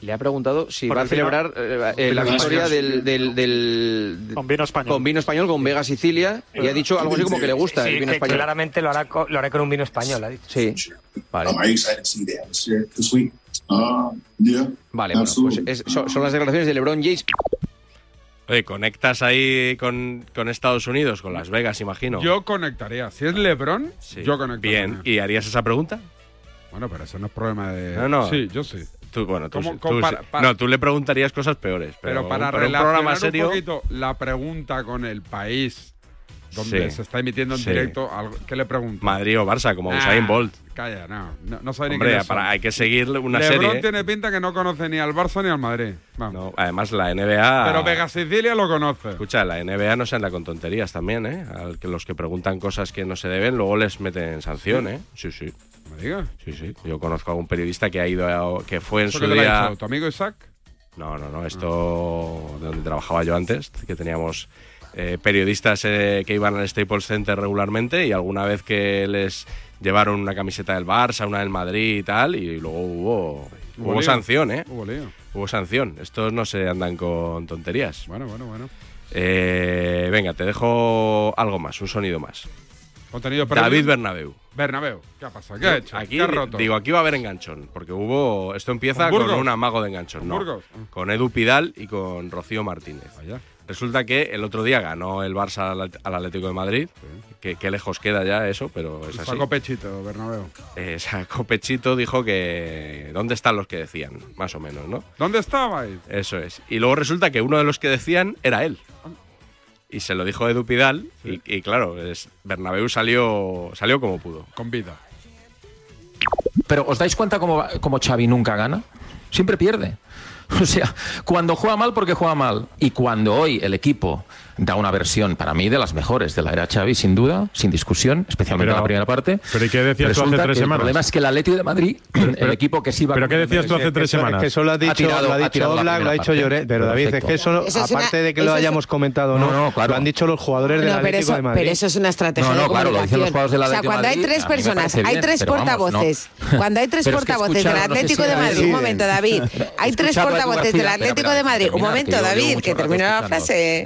Le, ha preguntado si
Por
va a
final-
celebrar eh, eh, la victoria
español.
del, del, del-
Con vino español.
con vino español con Vega Sicilia y ha dicho algo así como que le gusta
Sí,
el vino
que
español.
claramente lo hará, co- lo hará con un vino español, ha dicho.
Sí, vale.
The? Uh.
Vale, bueno, pues es- son, son las declaraciones de LeBron James.
Oye, conectas ahí con, con Estados Unidos, con Las Vegas, imagino.
Yo conectaría. Si es LeBron,
Sí.
yo conectaría.
Bien, ¿y harías esa pregunta?
Bueno, pero eso no es problema de.
No, no.
Sí, yo sí.
Tú, bueno, tú,
¿Cómo-
sí,
cómo
tú
para- para-
No, tú le preguntarías cosas peores. Pero,
Pero, para
pero un programa
un
serio.
poquito la pregunta con el país donde
Sí.
se está emitiendo en
Sí.
directo, ¿qué le pregunto?
Madrid o Barça, como
Ah,
Usain Bolt.
Calla, no. No, no sabe ni quiénes
para- hay que seguir una
Lebron
serie.
tiene pinta que no conoce ni al Barça ni al Madrid. Vamos.
No, además, la NBA.
Pero Vega Sicilia lo conoce.
Escucha, la NBA no se anda con tonterías también, ¿eh? Al que los que preguntan cosas que no se deben, luego les meten sanción,
¿Sí?
¿eh? Sí, sí.
¿Me digas?
Sí, sí. Yo conozco a un periodista que ha ido a- que fue en
¿Eso
su
qué
día.
¿Tu amigo Isaac?
No, no, no. Esto de donde trabajaba yo antes, que teníamos eh, periodistas eh, que iban al Staples Center regularmente y alguna vez que les llevaron una camiseta del Barça, una del Madrid y tal, y luego hubo, hubo, sanción, ¿eh?
Hubo lío.
Hubo sanción. Estos no se andan con tonterías.
Bueno, bueno, bueno.
Eh, venga, te dejo algo más, un sonido más.
Contenido previo.
David Bernabeu.
Bernabeu. ¿Qué ha pasado? ¿Qué ha hecho?
Aquí,
¿Qué ha roto?
digo, aquí va a haber enganchón, porque hubo. Esto empieza
¿Con
un amago de enganchón,
¿Con
no.
Burgos?
Con Edu Pidal y con Rocío Martínez. Resulta que el otro día ganó el Barça al, al Atlético de Madrid, que, que lejos queda ya eso, pero es así.
Sacó pechito, Bernabeu.
Eh, sacó Pechito, dijo que. ¿Dónde están los que decían? Más o menos, ¿no?
¿Dónde estabais?
Eso es. Y luego resulta que uno de los que decían era él. Y se lo dijo Edu Pidal, y, y claro, es, Bernabéu salió, salió como pudo.
Con vida.
Pero ¿os dais cuenta cómo, va- cómo Xavi nunca gana? Siempre pierde. O sea, cuando juega mal porque juega mal. Y cuando hoy el equipo da una versión, para mí, de las mejores de la era Xavi, sin duda, sin discusión, especialmente
Pero-
en la primera parte.
pero ¿y qué decías tú hace
resulta
tres semanas?
El problema es que el Atlético de Madrid, el equipo que sí va
¿Pero qué decías tú hace tres semanas?
Que eso lo ha dicho,
tirado-
lo ha
ha
dicho Oblak, lo ha dicho. Lloret, pero David, es que eso,
Eso es
aparte
una-
de que lo
eso es-
hayamos comentado o no,
No, no, claro.
lo han dicho los jugadores del
No, pero
Atlético
eso,
de Madrid.
pero eso es una estrategia
No, no,
de
claro, lo dicen los jugadores del
o sea,
Atlético de
cuando hay
Madrid,
tres
a mí me
personas,
parece
hay tres
pero
portavoces, cuando hay tres
Pero
portavoces del Atlético de Madrid, un momento, David, hay tres portavoces del Atlético de Madrid, un momento, David, que
rato
termine la frase.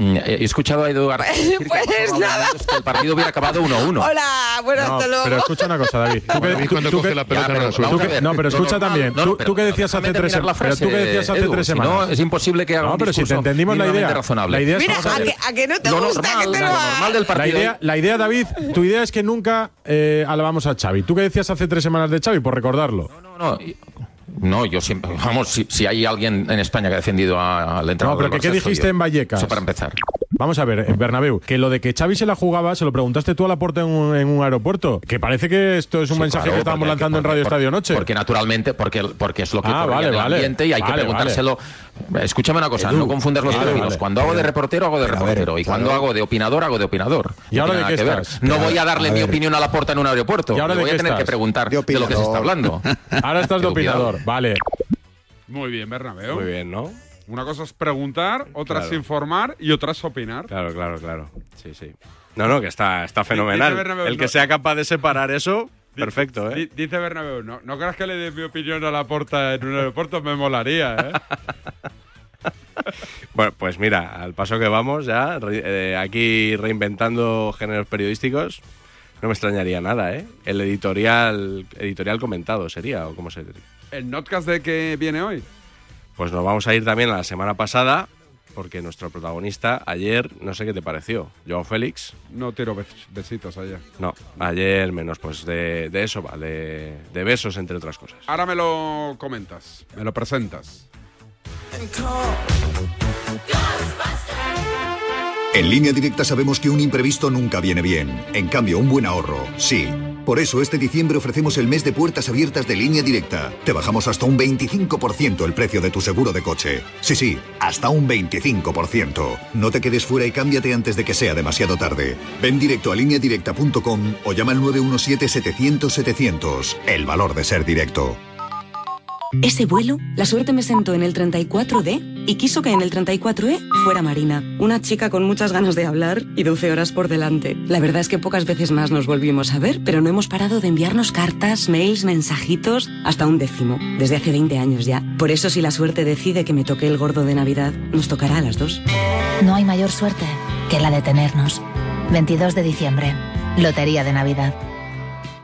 Eh, mm, he escuchado a Edu García decir que
Pues nada.
que el partido hubiera acabado 1-1.
Hola, bueno,
No,
hasta luego.
pero escucha una cosa, David. Tú que- cuando coge la pelota
Ya,
no la No, pero escucha también.
no,
Tú- que decías hace tres
la
semanas. Pero tú que decías hace tres semanas.
No, es imposible que haga
No, pero si te entendimos la idea.
razonable.
La idea es
Mira,
a
a que, a que no te
Lo
gusta,
normal,
que te
lo
lo
normal del
La
partido.
idea, la idea, David, tu idea es que nunca eh, alabamos a Xavi. ¿Tú qué decías hace tres semanas de Xavi? Por recordarlo.
No, no, y- no, yo siempre, vamos, si, si hay alguien en España que ha defendido al
No,
entrenador
pero
del
que ¿qué dijiste en Vallecas?
Eso para empezar.
Vamos a ver, en Bernabéu, que lo de que Xavi se la jugaba, se lo preguntaste tú a la puerta en un, en un aeropuerto. Que parece que esto es un
Sí,
mensaje
claro,
que estábamos
porque-
lanzando en
porque-
Radio Estadio Noche.
Porque naturalmente, porque, porque es lo que
Ah, vale,
en el
vale.
ambiente y hay
Vale,
que preguntárselo. Escúchame una cosa,
Edu,
no confundas los términos.
vale.
Cuando hago de reportero, hago de
ver,
reportero. y cuando hago de opinador, hago de opinador.
¿Y ahora
tiene
de qué
nada que ver.
estás?
No voy a darle
a
mi opinión a la puerta en un aeropuerto.
¿Y ahora de
voy a tener que
estás?
preguntar de, lo que se está
opinador.
hablando.
Ahora estás de opinador, vale.
Muy bien, Bernabéu.
Muy bien, ¿no?
Una cosa es preguntar, otra es informar y otra es opinar.
Claro, claro, claro. Sí, sí. No, no, que está, está fenomenal.
Bernabéu,
El que
no-
sea capaz de separar eso, perfecto, ¿eh?
Di- Dice Bernabéu, no, no creas que le dé mi opinión a la porta en un aeropuerto, me molaría, ¿eh?
Bueno, pues mira, al paso que vamos ya, eh, aquí reinventando géneros periodísticos, No me extrañaría nada, ¿eh? El editorial, editorial comentado sería, o cómo se
¿El notcast de que viene hoy?
Pues nos vamos a ir también a la semana pasada, porque nuestro protagonista ayer, no sé qué te pareció, Joao Félix.
No tiro bes- besitos ayer.
No, ayer menos, pues de, de eso va, de, de besos entre otras cosas.
Ahora me lo comentas, me lo presentas.
En línea directa sabemos que un imprevisto nunca viene bien. En cambio, un buen ahorro, sí. Por eso este diciembre ofrecemos el mes de puertas abiertas de línea directa. Te bajamos hasta un 25% el precio de tu seguro de coche. Sí, sí, hasta un 25%. No te quedes fuera y cámbiate antes de que sea demasiado tarde. Ven directo a lineadirecta.com o llama al 917-700-700. El valor de ser directo.
Ese vuelo, la suerte me sentó en el 34D y quiso que en el 34E fuera Marina, una chica con muchas ganas de hablar y 12 horas por delante. La verdad es que pocas veces más nos volvimos a ver, pero no hemos parado de enviarnos cartas, mails, mensajitos, hasta un décimo, desde hace 20 años ya. Por eso si la suerte decide que me toque el gordo de Navidad, nos tocará a las dos.
No hay mayor suerte que la de tenernos. 22 de diciembre. Lotería de Navidad.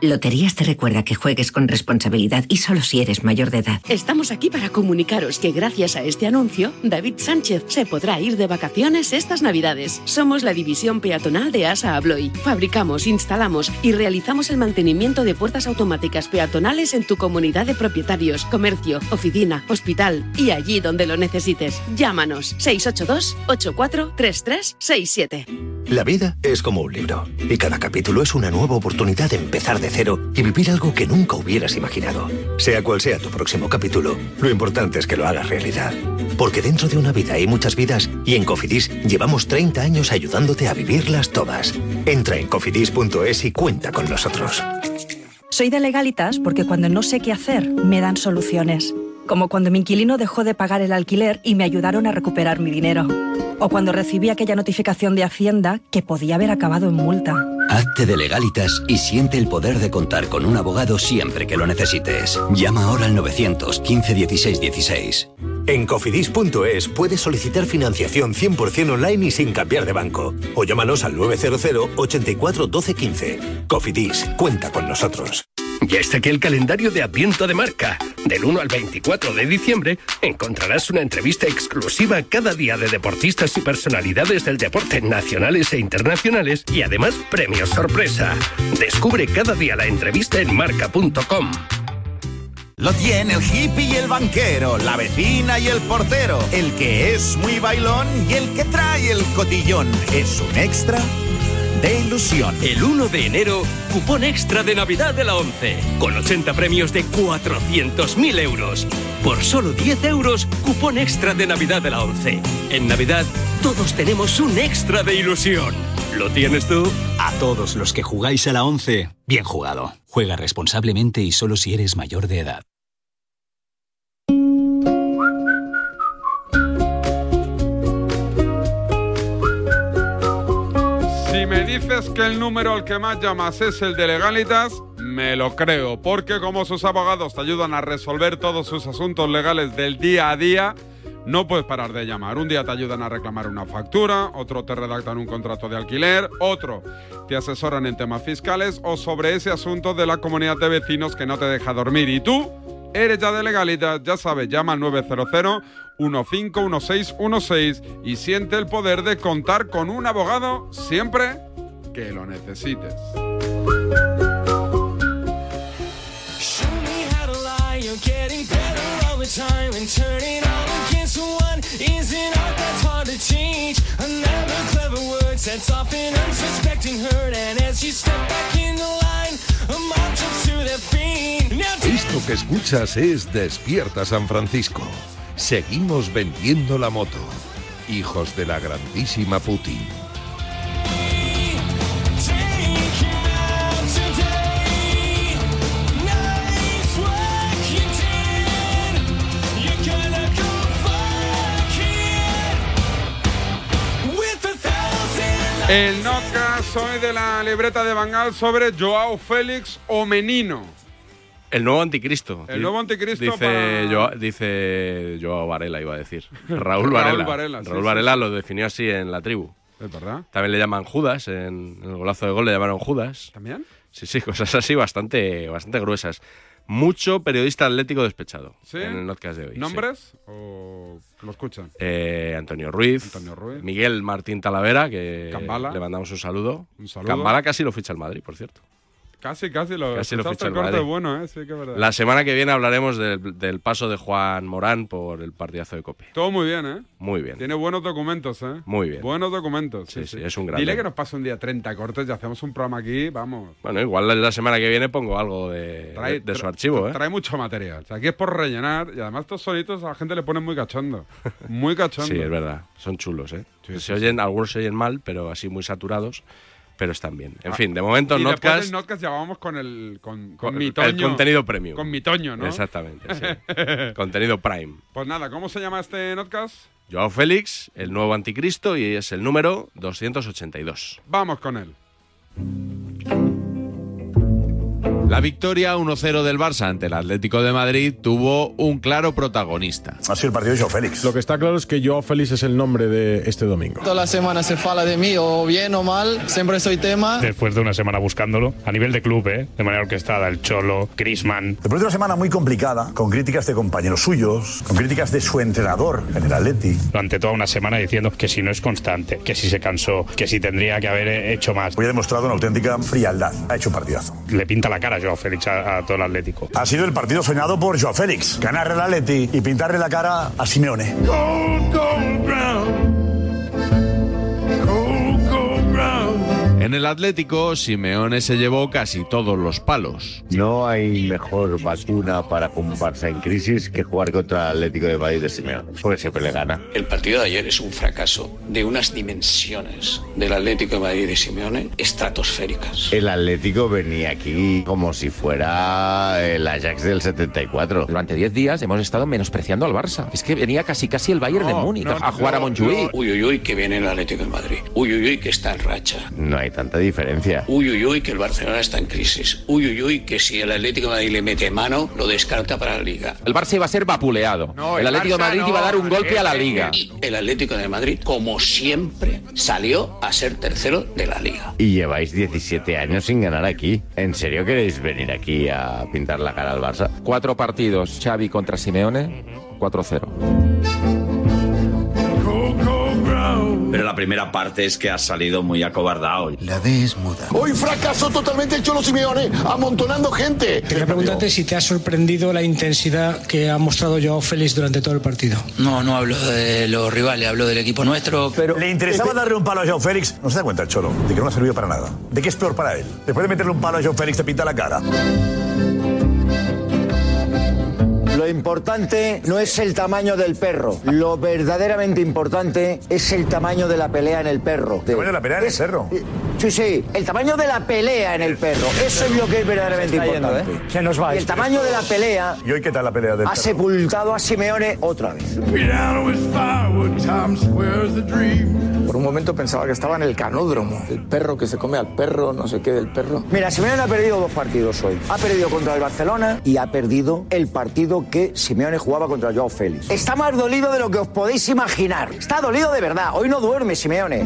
Loterías te recuerda que juegues con responsabilidad y solo si eres mayor de edad.
Estamos aquí para comunicaros que gracias a este anuncio, David Sánchez se podrá ir de vacaciones estas Navidades. Somos la división peatonal de ASA Abloy. Fabricamos, instalamos y realizamos el mantenimiento de puertas automáticas peatonales en tu comunidad de propietarios, comercio, oficina, hospital y allí donde lo necesites. Llámanos 682 843367.
La vida es como un libro y cada capítulo es una nueva oportunidad de empezar de y vivir algo que nunca hubieras imaginado. Sea cual sea tu próximo capítulo, lo importante es que lo hagas realidad. Porque dentro de una vida hay muchas vidas y en Cofidis llevamos 30 años ayudándote a vivirlas todas. Entra en cofidis.es y cuenta con nosotros.
Soy de legalitas porque cuando no sé qué hacer, me dan soluciones. Como cuando mi inquilino dejó de pagar el alquiler y me ayudaron a recuperar mi dinero. O cuando recibí aquella notificación de Hacienda que podía haber acabado en multa.
Hazte de legalitas y siente el poder de contar con un abogado siempre que lo necesites. Llama ahora al 915 16 16.
En cofidis.es puedes solicitar financiación 100% online y sin cambiar de banco. O llámanos al 900 84 12 15. Cofidis, cuenta con nosotros.
Ya está aquí el calendario de Adviento de Marca. Del 1 al 24 de diciembre encontrarás una entrevista exclusiva cada día de deportistas y personalidades del deporte nacionales e internacionales y además premios sorpresa. Descubre cada día la entrevista en marca.com.
Lo tiene el hippie y el banquero, la vecina y el portero, el que es muy bailón y el que trae el cotillón. Es un extra de ilusión.
El 1 de enero, cupón extra de Navidad de la 11, con 80 premios de 400.000 euros. Por solo 10 euros, cupón extra de Navidad de la 11. En Navidad, todos tenemos un extra de ilusión. ¿Lo tienes tú?
A todos los que jugáis a la 11, bien jugado. Juega responsablemente y solo si eres mayor de edad.
Si me dices que el número al que más llamas es el de legalitas, me lo creo, porque como sus abogados te ayudan a resolver todos sus asuntos legales del día a día, no puedes parar de llamar. Un día te ayudan a reclamar una factura, otro te redactan un contrato de alquiler, otro te asesoran en temas fiscales o sobre ese asunto de la comunidad de vecinos que no te deja dormir. Y tú eres ya de legalitas, ya sabes, llama al 900 151616 y siente el poder de contar con un abogado siempre que lo necesites.
Sets off an unsuspecting and as you step back in the line, a mob jumps to their feet.
Esto que escuchas es Despierta San Francisco. Seguimos vendiendo la moto. Hijos de la grandísima Putin.
El notcast soy de la libreta de Bangal sobre Joao Félix o Menino.
El nuevo anticristo.
El nuevo anticristo
Dice,
para-
Joao, dice Joao Varela, iba a decir. Raúl
Raúl
Varela.
Varela, sí,
Raúl Varela
sí.
lo definió así en la tribu.
Es verdad.
También le llaman Judas, en el golazo de gol le llamaron Judas.
¿También?
Sí, sí, cosas así bastante, bastante gruesas. Mucho periodista atlético despechado
¿Sí?
en el podcast de hoy. sí.
¿Nombres o lo escuchan?
Eh, Antonio Ruiz,
Antonio Ruiz.
Miguel Martín Talavera, que
Cambala.
le mandamos un saludo.
Un saludo.
Cambala casi lo ficha el Madrid, por cierto.
Casi, casi lo
Casi lo
escuchaste
ficha
el
el
corte
Madrid.
bueno, ¿eh? Sí, que es verdad.
La semana que viene hablaremos del, del paso de Juan Morán por el partidazo de Cope.
Todo muy bien, ¿eh?
Muy bien.
Tiene buenos documentos, ¿eh?
Muy bien.
Buenos documentos. Sí,
Sí, sí, es un grande.
Dile que nos pase un día 30 cortes y hacemos un programa aquí, vamos.
Bueno, igual la semana que viene pongo algo de, de- de su archivo, ¿eh?
Trae mucho material. O sea, aquí es por rellenar y además estos sonitos a la gente le ponen muy cachondo. Muy cachondo.
Sí, es verdad. Son chulos, ¿eh?
Sí,
se oyen, algunos se oyen mal, pero así muy saturados, pero están bien. En
Ah,
fin, de momento,
y después
Notcast,
del Notcast ya vamos con el con, con
con
mi
el contenido premium.
Con mi Toño, ¿no?
Exactamente, sí. contenido prime.
Pues nada, ¿cómo se llama este Notcast?
Joao Félix, el nuevo anticristo, y es el número 282.
Vamos con él.
La victoria 1-0 del Barça ante el Atlético de Madrid tuvo un claro protagonista.
Ha sido el partido de Joao Félix. Lo que está claro es que Joao Félix es el nombre de este domingo.
Toda la semana se fala de mí, o bien o mal, siempre soy tema.
Después de una semana buscándolo, a nivel de club, ¿eh? de manera orquestada, el Cholo, Grisman.
Después de una semana muy complicada, con críticas de compañeros suyos, con críticas de su entrenador, en el Atleti.
Durante toda una semana diciendo que si no es constante, que si se cansó, que si tendría que haber hecho más.
Hoy ha demostrado una auténtica frialdad. Ha hecho un partidazo.
Le pinta la cara a Joao Félix a, a todo el Atlético.
Ha sido el partido soñado por Joao Félix. Ganarle al Atleti y pintarle la cara a Simeone.
En el Atlético, Simeone se llevó casi todos los palos.
No hay mejor vacuna para un Barça en crisis que jugar contra el Atlético de Madrid de Simeone, porque siempre le gana.
El partido de ayer es un fracaso de unas dimensiones del Atlético de Madrid de Simeone estratosféricas.
El Atlético venía aquí como si fuera el Ajax del 74.
Durante 10 días hemos estado menospreciando al Barça. Es que venía casi casi el Bayern de Múnich a jugar a Montjuic.
Uy, uy, uy, que viene el Atlético de Madrid. Uy, uy, uy, que está en racha.
No hay tanta diferencia.
Uy, uy, uy, que el Barcelona está en crisis. Uy, uy, uy, que si el Atlético de Madrid le mete mano, lo descarta para la Liga.
El Barça iba a ser vapuleado. el Atlético de Madrid iba a dar un golpe a la Liga.
Y el Atlético de Madrid, como siempre, salió a ser tercero de la Liga.
Y lleváis 17 años sin ganar aquí. ¿En serio queréis venir aquí a pintar la cara al Barça?
Cuatro partidos, Xavi contra Simeone, 4-0.
Pero la primera parte es que has salido muy acobardado.
La D es muda.
Hoy fracasó totalmente el Cholo Simeone, amontonando gente.
Quería preguntarte si te ha sorprendido la intensidad que ha mostrado Joao Félix durante todo el partido.
No, no hablo de los rivales, hablo del equipo nuestro. Pero
¿Le interesaba darle un palo a Joao Félix? No se da cuenta el Cholo, de que no ha servido para nada. ¿De qué es peor para él? Después de meterle un palo a Joao Félix te pinta la cara.
Importante no es el tamaño del perro. Lo verdaderamente importante es el tamaño de la pelea en el perro. ¿El
tamaño de la pelea en el perro?
Sí, sí, el tamaño de la pelea en el perro. Eso es lo que es verdaderamente
Se está yendo,
importante.
¿eh? Se nos va
Y el tamaño de la pelea
¿Y hoy qué tal la pelea del
ha
perro?
sepultado a Simeone otra vez.
Por un momento pensaba que estaba en el canódromo. El perro que se come al perro, no sé qué del perro.
Mira, Simeone ha perdido dos partidos hoy. Ha perdido contra el Barcelona y ha perdido el partido que Simeone jugaba contra Joao Félix. Está más dolido de lo que os podéis imaginar. Está dolido de verdad. Hoy no duerme Simeone.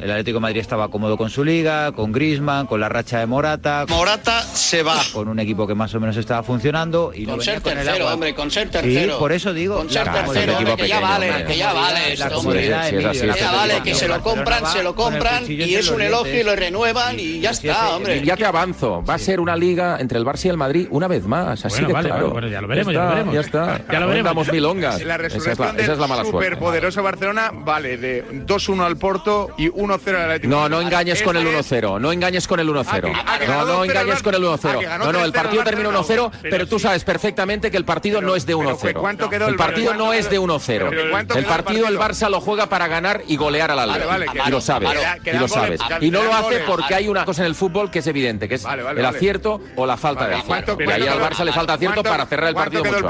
El Atlético de Madrid estaba cómodo con su liga, con Griezmann, con la racha de Morata.
Morata se va.
Con un equipo que más o menos estaba funcionando. Y
Con ser
con el
tercero,
agua.
hombre, con ser
Sí,
tercero.
por eso digo.
Con ser tercero,
el
hombre, que ya vale,
hombre.
que ya vale
La la
Que ya vale, que se lo compran, se lo compran y es un elogio y lo renuevan y ya está, hombre.
Ya te avanzo, va a ser una liga entre el Barça y el Madrid una vez más, así
Bueno,
de
vale,
claro.
ya lo veremos,
ya,
ya lo
está,
veremos.
Ya está,
Ya lo
No
veremos.
milongas.
La
Esa es la, esa es la mala suerte.
superpoderoso Barcelona vale de 2-1 al Porto y 1-0 al Atlético.
No, no engañes con el
Ese es-
1-0, no engañes con el 1-0.
Ah, que
No, no
2-0
engañes
el
con el
Barça.
1-0.
Ah, que ganó
No, no, el
3-0
partido
Barcelona.
1-0,
Pero
tú sabes perfectamente que el partido no es de 1-0.
¿cuánto quedó el
partido no es de 1-0.
Pero ¿cuánto
El partido el? Barça lo juega para ganar y golear al Atlético. Y lo sabes. Y lo sabes. Y no lo hace porque hay una cosa en el fútbol que es evidente, que es el acierto o la falta de acierto.
¿cuánto-
Y ahí al Barça le falta acierto para cerrar el partido mucho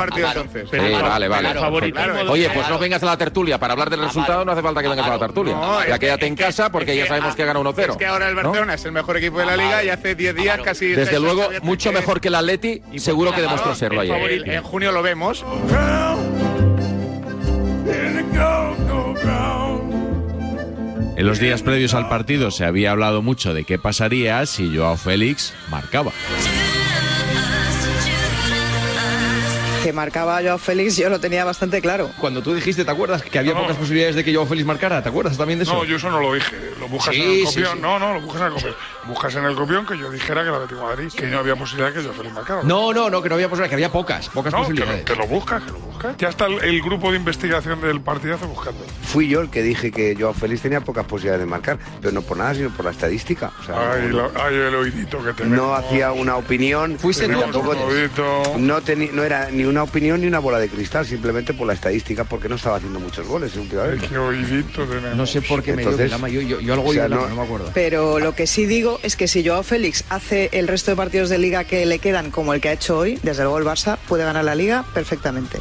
vale, vale. Oye, pues no vengas a la tertulia. Para hablar del resultado vale. no hace falta que ah, vengas a la tertulia.
No,
ya quédate en casa porque ya sabemos que gana 1-0.
Es que ahora el Barcelona es el mejor equipo de la liga y hace 10 días casi.
Desde luego, mucho mejor que el Atleti, seguro que demostró serlo ayer.
En junio lo vemos.
En los días previos al partido se había hablado mucho de qué pasaría si Joao Félix marcaba.
Que marcaba Joao Félix, yo lo tenía bastante claro.
Cuando tú dijiste, ¿te acuerdas? Que había pocas posibilidades de que Joao Félix marcara. ¿Te acuerdas también de eso?
No, yo eso no lo dije. Lo buscas
Sí,
en el copión.
sí.
No, no, lo buscas en el copión. Buscas en el copión que yo dijera que el Atlético de Madrid, que no había posibilidad de que yo Félix marcara.
No, no, no, que no había posibilidades, que había pocas, pocas
No, que lo,
posibilidades.
que lo buscas, que lo buscas. Ya está el, el grupo de investigación del partidazo buscando.
Fui yo el que dije que Joao Félix tenía pocas posibilidades de marcar, pero no por nada, sino por la estadística. O sea,
Ay,
no,
lo- ay, el oídito que tenemos.
no hacía una opinión.
Fuiste tú,
tampoco- no, teni- no era ni una opinión ni una bola de cristal, simplemente por la estadística, porque no estaba haciendo muchos goles últimamente.
Qué oídito tenemos.
No sé por qué me dio yo, yo, yo algo
o sea, no-
no me acuerdo.
Pero lo que sí digo es que si Joao Félix hace el resto de partidos de liga que le quedan como el que ha hecho hoy, desde luego el Barça puede ganar la liga perfectamente.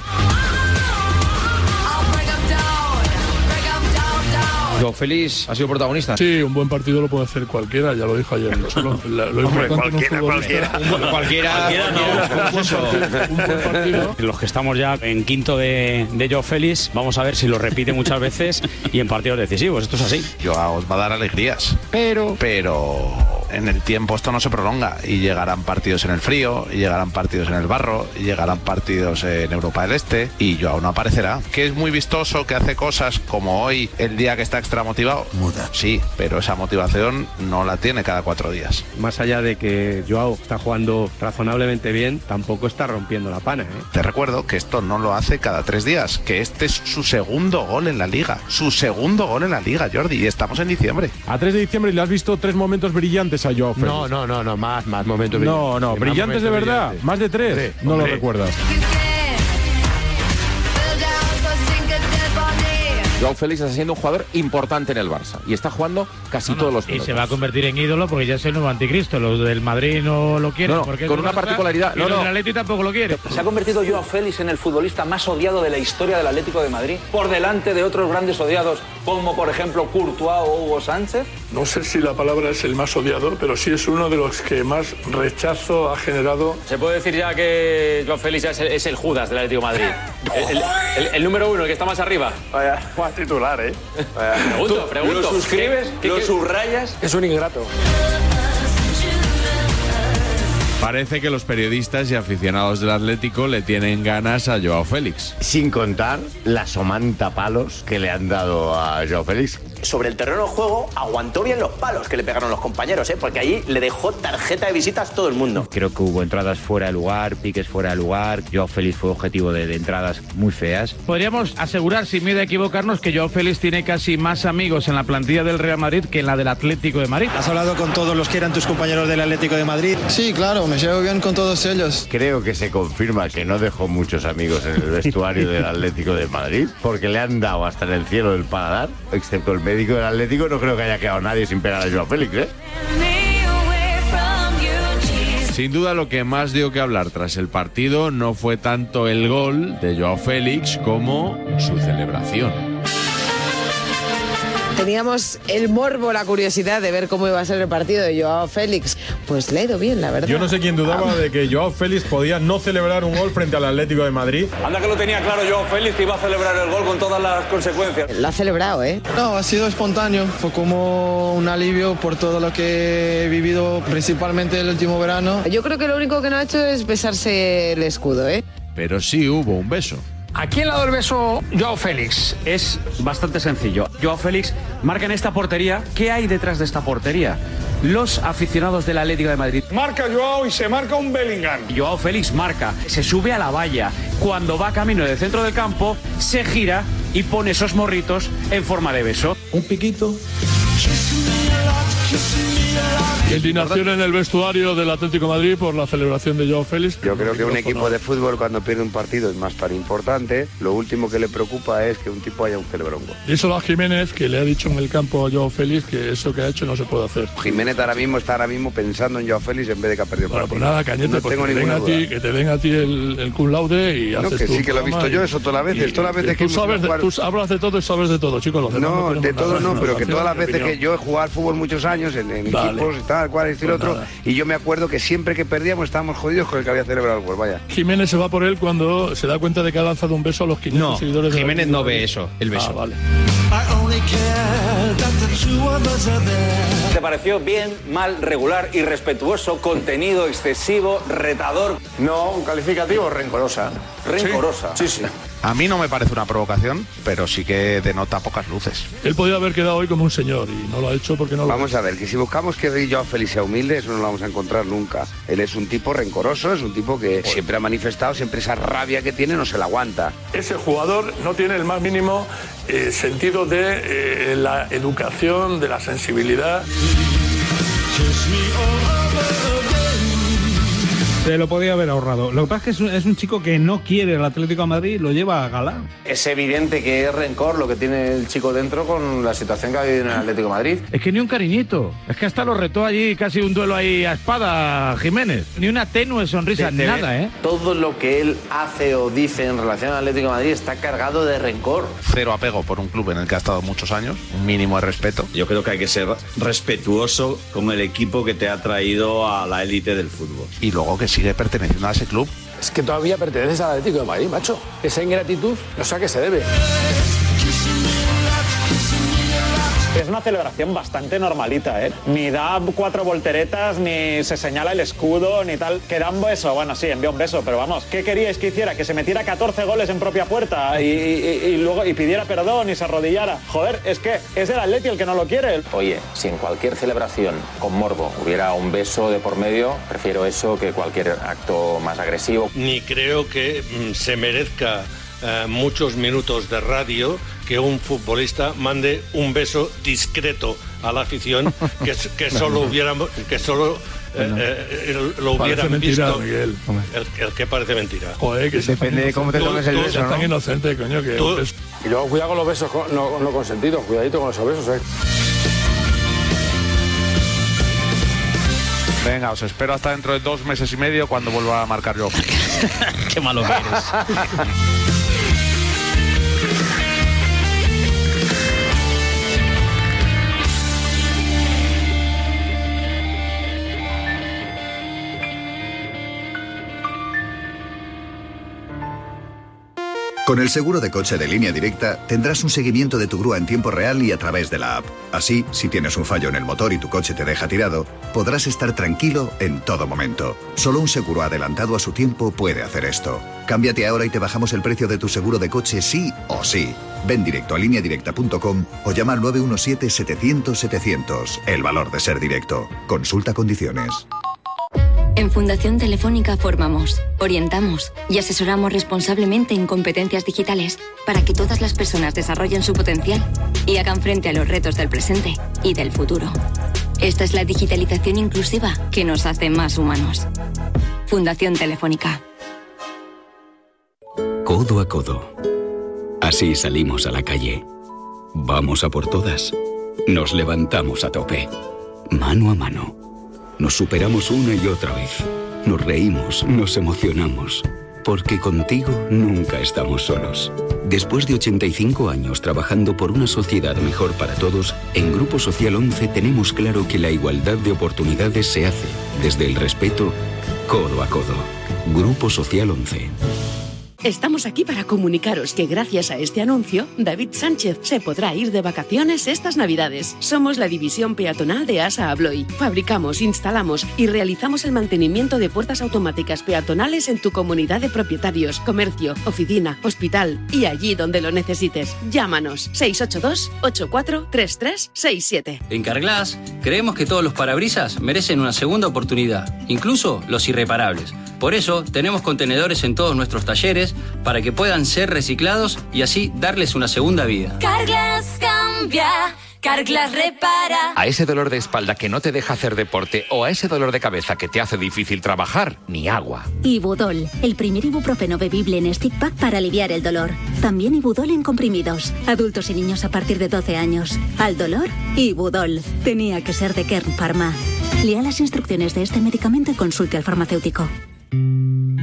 Joao Félix ha sido protagonista.
Sí, un buen partido lo puede hacer cualquiera, ya lo dijo ayer. Solo la- lo
Hombre,
en un
cualquiera,
futbolista-
cualquiera. Cualquiera
Los que estamos ya en quinto de, de Joe Félix, vamos a ver si lo repite muchas veces y en partidos decisivos. Esto es así.
Joao os va a dar alegrías. Pero. Pero en el tiempo esto no se prolonga y llegarán partidos en el frío, y llegarán partidos en el barro, y llegarán partidos en Europa del Este y Joao no aparecerá. Que es muy vistoso, que hace cosas como hoy, el día que está extra motivado. Muda. Sí, pero esa motivación no la tiene cada cuatro días.
Más allá de que Joao está jugando razonablemente bien, tampoco está rompiendo la pana, ¿eh?
Te recuerdo que esto no lo hace cada tres días, que este es su segundo gol en la liga. Su segundo gol en la liga, Jordi, y estamos en diciembre.
A 3 de diciembre le has visto tres momentos brillantes a Joao Félix.
No, no, no, no, más, más momentos
No, no,
Más
brillantes de verdad. Más de tres. No lo recuerdas.
Joao Félix está siendo un jugador importante en el Barça y está jugando casi todos los
Y
minutos.
se va a convertir en ídolo porque ya es el nuevo anticristo. Los del Madrid no lo quieren
No, no,
porque
con una
Barça,
particularidad.
Y
No,
los
no.
del Atleti tampoco lo quieren.
¿Se ha convertido Joao Félix en el futbolista más odiado de la historia del Atlético de Madrid? Por delante de otros grandes odiados como por ejemplo Courtois o Hugo Sánchez.
No sé si la palabra es el más odiado, pero sí es uno de los que más rechazo ha generado.
Se puede decir ya que Joao Félix es el, es el Judas del Atlético de Madrid. El, el- el número uno, el que está más arriba.
Vaya, titular, ¿eh?
Pregunto, pregunto.
¿Lo suscribes?
¿Qué-
¿Lo subrayas?
Es un ingrato.
Parece que los periodistas y aficionados del Atlético le tienen ganas a Joao Félix.
Sin contar la somanta palos que le han dado a Joao Félix.
Sobre el terreno de juego aguantó bien los palos que le pegaron los compañeros, ¿eh? porque ahí le dejó tarjeta de visitas todo el mundo. Creo que hubo entradas fuera de lugar, piques fuera de lugar. Joao Félix fue objetivo de, de entradas muy feas.
Podríamos asegurar, sin miedo a equivocarnos, que Joao Félix tiene casi más amigos en la plantilla del Real Madrid que en la del Atlético de Madrid.
¿Has hablado con todos los que eran tus compañeros del Atlético de Madrid?
Sí, claro, me llevo bien con todos ellos.
Creo que se confirma que no dejó muchos amigos en el vestuario del Atlético de Madrid, porque le han dado hasta en el cielo del paladar, excepto el médico del Atlético, no creo que haya quedado nadie sin pegar a Joao Félix, ¿eh?
Sin duda lo que más dio que hablar tras el partido no fue tanto el gol de Joao Félix como su celebración.
Teníamos el morbo, la curiosidad de ver cómo iba a ser el partido de Joao Félix. Pues le ha ido bien, la verdad.
Yo no sé quién dudaba de que Joao Félix podía no celebrar un gol frente al Atlético de Madrid.
Anda que lo tenía claro Joao Félix que iba a celebrar el gol con todas las consecuencias.
Lo ha celebrado, ¿eh?
No, ha sido espontáneo. Fue como un alivio por todo lo que he vivido, principalmente el último verano.
Yo creo que lo único que no ha hecho es besarse el escudo, ¿eh?
Pero sí hubo un beso.
¿A quién le ha dado el beso Joao Félix? Es bastante sencillo. Joao Félix marca en esta portería. ¿Qué hay detrás de esta portería? Los aficionados del Atlético de Madrid.
Marca Joao y se marca un Bellingham.
Joao Félix marca, se sube a la valla. Cuando va camino del centro del campo, se gira y pone esos morritos en forma de beso.
Un piquito. Indignación en el vestuario del Atlético de Madrid por la celebración de Joao Félix.
Yo creo que un equipo de fútbol cuando pierde un partido es más tan importante. Lo último que le preocupa es que un tipo haya un celebrón gol.
Díselo a Jiménez, que le ha dicho en el campo a Joao Félix que eso que ha hecho no se puede hacer.
Jiménez ahora mismo está ahora mismo pensando en Joao Félix en vez de que ha perdido
Bueno, pues nada, Cañete,
no
pues
tengo
que, te
ninguna
a
duda.
ti, que te den a ti el, el cum laude y
No,
haces
que
tu
sí, que lo he visto
programa
yo
y-
eso todas las veces,
y-
todas las veces
y
que
tú sabes, de, tú hablas de todo y sabes de todo, chicos. los demás
No, de todo no, pero que todas las
y
veces que yo he jugado al fútbol muchos años en, en equipos y tal, cual y decir
Pues
otro,
nada.
y yo me acuerdo que siempre que perdíamos estábamos jodidos con el que había celebrado el gol, vaya.
Jiménez se va por él cuando se da cuenta de que ha lanzado un beso a los 500
No,
seguidores de
Jiménez no ve eso, el beso.
Ah, vale.
¿Te pareció bien, mal, regular, irrespetuoso, contenido excesivo, retador?
No, un calificativo rencorosa.
Rencorosa.
Sí, sí.
A mí no me parece una provocación, pero sí que denota pocas luces.
Él podía haber quedado hoy como un señor y no lo ha hecho porque no lo
Vamos a ver, que si buscamos que Joao Félix sea humilde, eso no lo vamos a encontrar nunca. Él es un tipo rencoroso, es un tipo que siempre ha manifestado, siempre esa rabia que tiene no se la aguanta.
Ese jugador no tiene el más mínimo eh, sentido de eh, la educación, de la sensibilidad.
Se lo podía haber ahorrado. Lo que pasa es que es un, es un chico que no quiere el Atlético de Madrid y lo lleva a gala.
Es evidente que es rencor lo que tiene el chico dentro con la situación que ha vivido en el Atlético de Madrid.
Es que ni un cariñito. Es que hasta lo retó allí casi un duelo ahí a espada Jiménez. Ni una tenue sonrisa,
te-
nada, ¿eh?
Todo lo que él hace o dice en relación al Atlético de Madrid está cargado de rencor.
Cero apego por un club en el que ha estado muchos años, un mínimo de respeto.
Yo creo que hay que ser respetuoso con el equipo que te ha traído a la élite del fútbol.
Y luego que sigue perteneciendo a ese club.
Es que todavía perteneces al Atlético de Madrid, macho. Esa ingratitud, no sé a qué se debe.
Es una celebración bastante normalita, ¿eh? Ni da cuatro volteretas, ni se señala el escudo, ni tal. Que da un beso, bueno, sí, envía un beso, pero vamos, ¿qué queríais que hiciera? Que se metiera 14 goles en propia puerta y, y- y luego y pidiera perdón y se arrodillara. Joder, es que es el Atleti el que no lo quiere.
Oye, si en cualquier celebración con morbo hubiera un beso de por medio, prefiero eso que cualquier acto más agresivo.
Ni creo que mm, se merezca eh, muchos minutos de radio que un futbolista mande un beso discreto a la afición que, que solo hubiéramos que solo eh, eh, lo
Parece
hubieran
mentira,
visto
Miguel.
el, el que parece mentira
Joder, que
Depende de cómo te tomes el beso,
Es tan
¿no?
inocente, coño, que...
Tú-
Y luego cuidado con los besos no, no consentidos, cuidadito con esos besos, eh.
Venga, os espero hasta dentro de dos meses y medio cuando vuelva a marcar yo.
Qué malo que eres.
Con el seguro de coche de línea directa tendrás un seguimiento de tu grúa en tiempo real y a través de la app. Así, si tienes un fallo en el motor y tu coche te deja tirado, podrás estar tranquilo en todo momento. Solo un seguro adelantado a su tiempo puede hacer esto. Cámbiate ahora y te bajamos el precio de tu seguro de coche sí o sí. Ven directo a lineadirecta.com o llama al 917-700-700. El valor de ser directo. Consulta condiciones.
En Fundación Telefónica formamos, orientamos y asesoramos responsablemente en competencias digitales para que todas las personas desarrollen su potencial y hagan frente a los retos del presente y del futuro. Esta es la digitalización inclusiva que nos hace más humanos. Fundación Telefónica.
Codo a codo. Así salimos a la calle. Vamos a por todas. Nos levantamos a tope. Mano a mano. Nos superamos una y otra vez. Nos reímos, nos emocionamos. Porque contigo nunca estamos solos. Después de 85 años trabajando por una sociedad mejor para todos, en Grupo Social 11 tenemos claro que la igualdad de oportunidades se hace desde el respeto, codo a codo. Grupo Social 11.
Estamos aquí para comunicaros que gracias a este anuncio, David Sánchez se podrá ir de vacaciones estas Navidades. Somos la división peatonal de ASA Abloy. Fabricamos, instalamos y realizamos el mantenimiento de puertas automáticas peatonales en tu comunidad de propietarios, comercio, oficina, hospital y allí donde lo necesites. Llámanos 682 843367.
En Carglass creemos que todos los parabrisas merecen una segunda oportunidad, incluso los irreparables. Por eso tenemos contenedores en todos nuestros talleres para que puedan ser reciclados y así darles una segunda vida.
Carglass cambia, Carglass repara.
A ese dolor de espalda que no te deja hacer deporte o a ese dolor de cabeza que te hace difícil trabajar, ni agua.
Ibudol, el primer ibuprofeno bebible en stick pack para aliviar el dolor. También Ibudol en comprimidos. Adultos y niños a partir de 12 años. Al dolor, Ibudol. Tenía que ser de Kern Pharma. Lea las instrucciones de este medicamento y consulte al farmacéutico.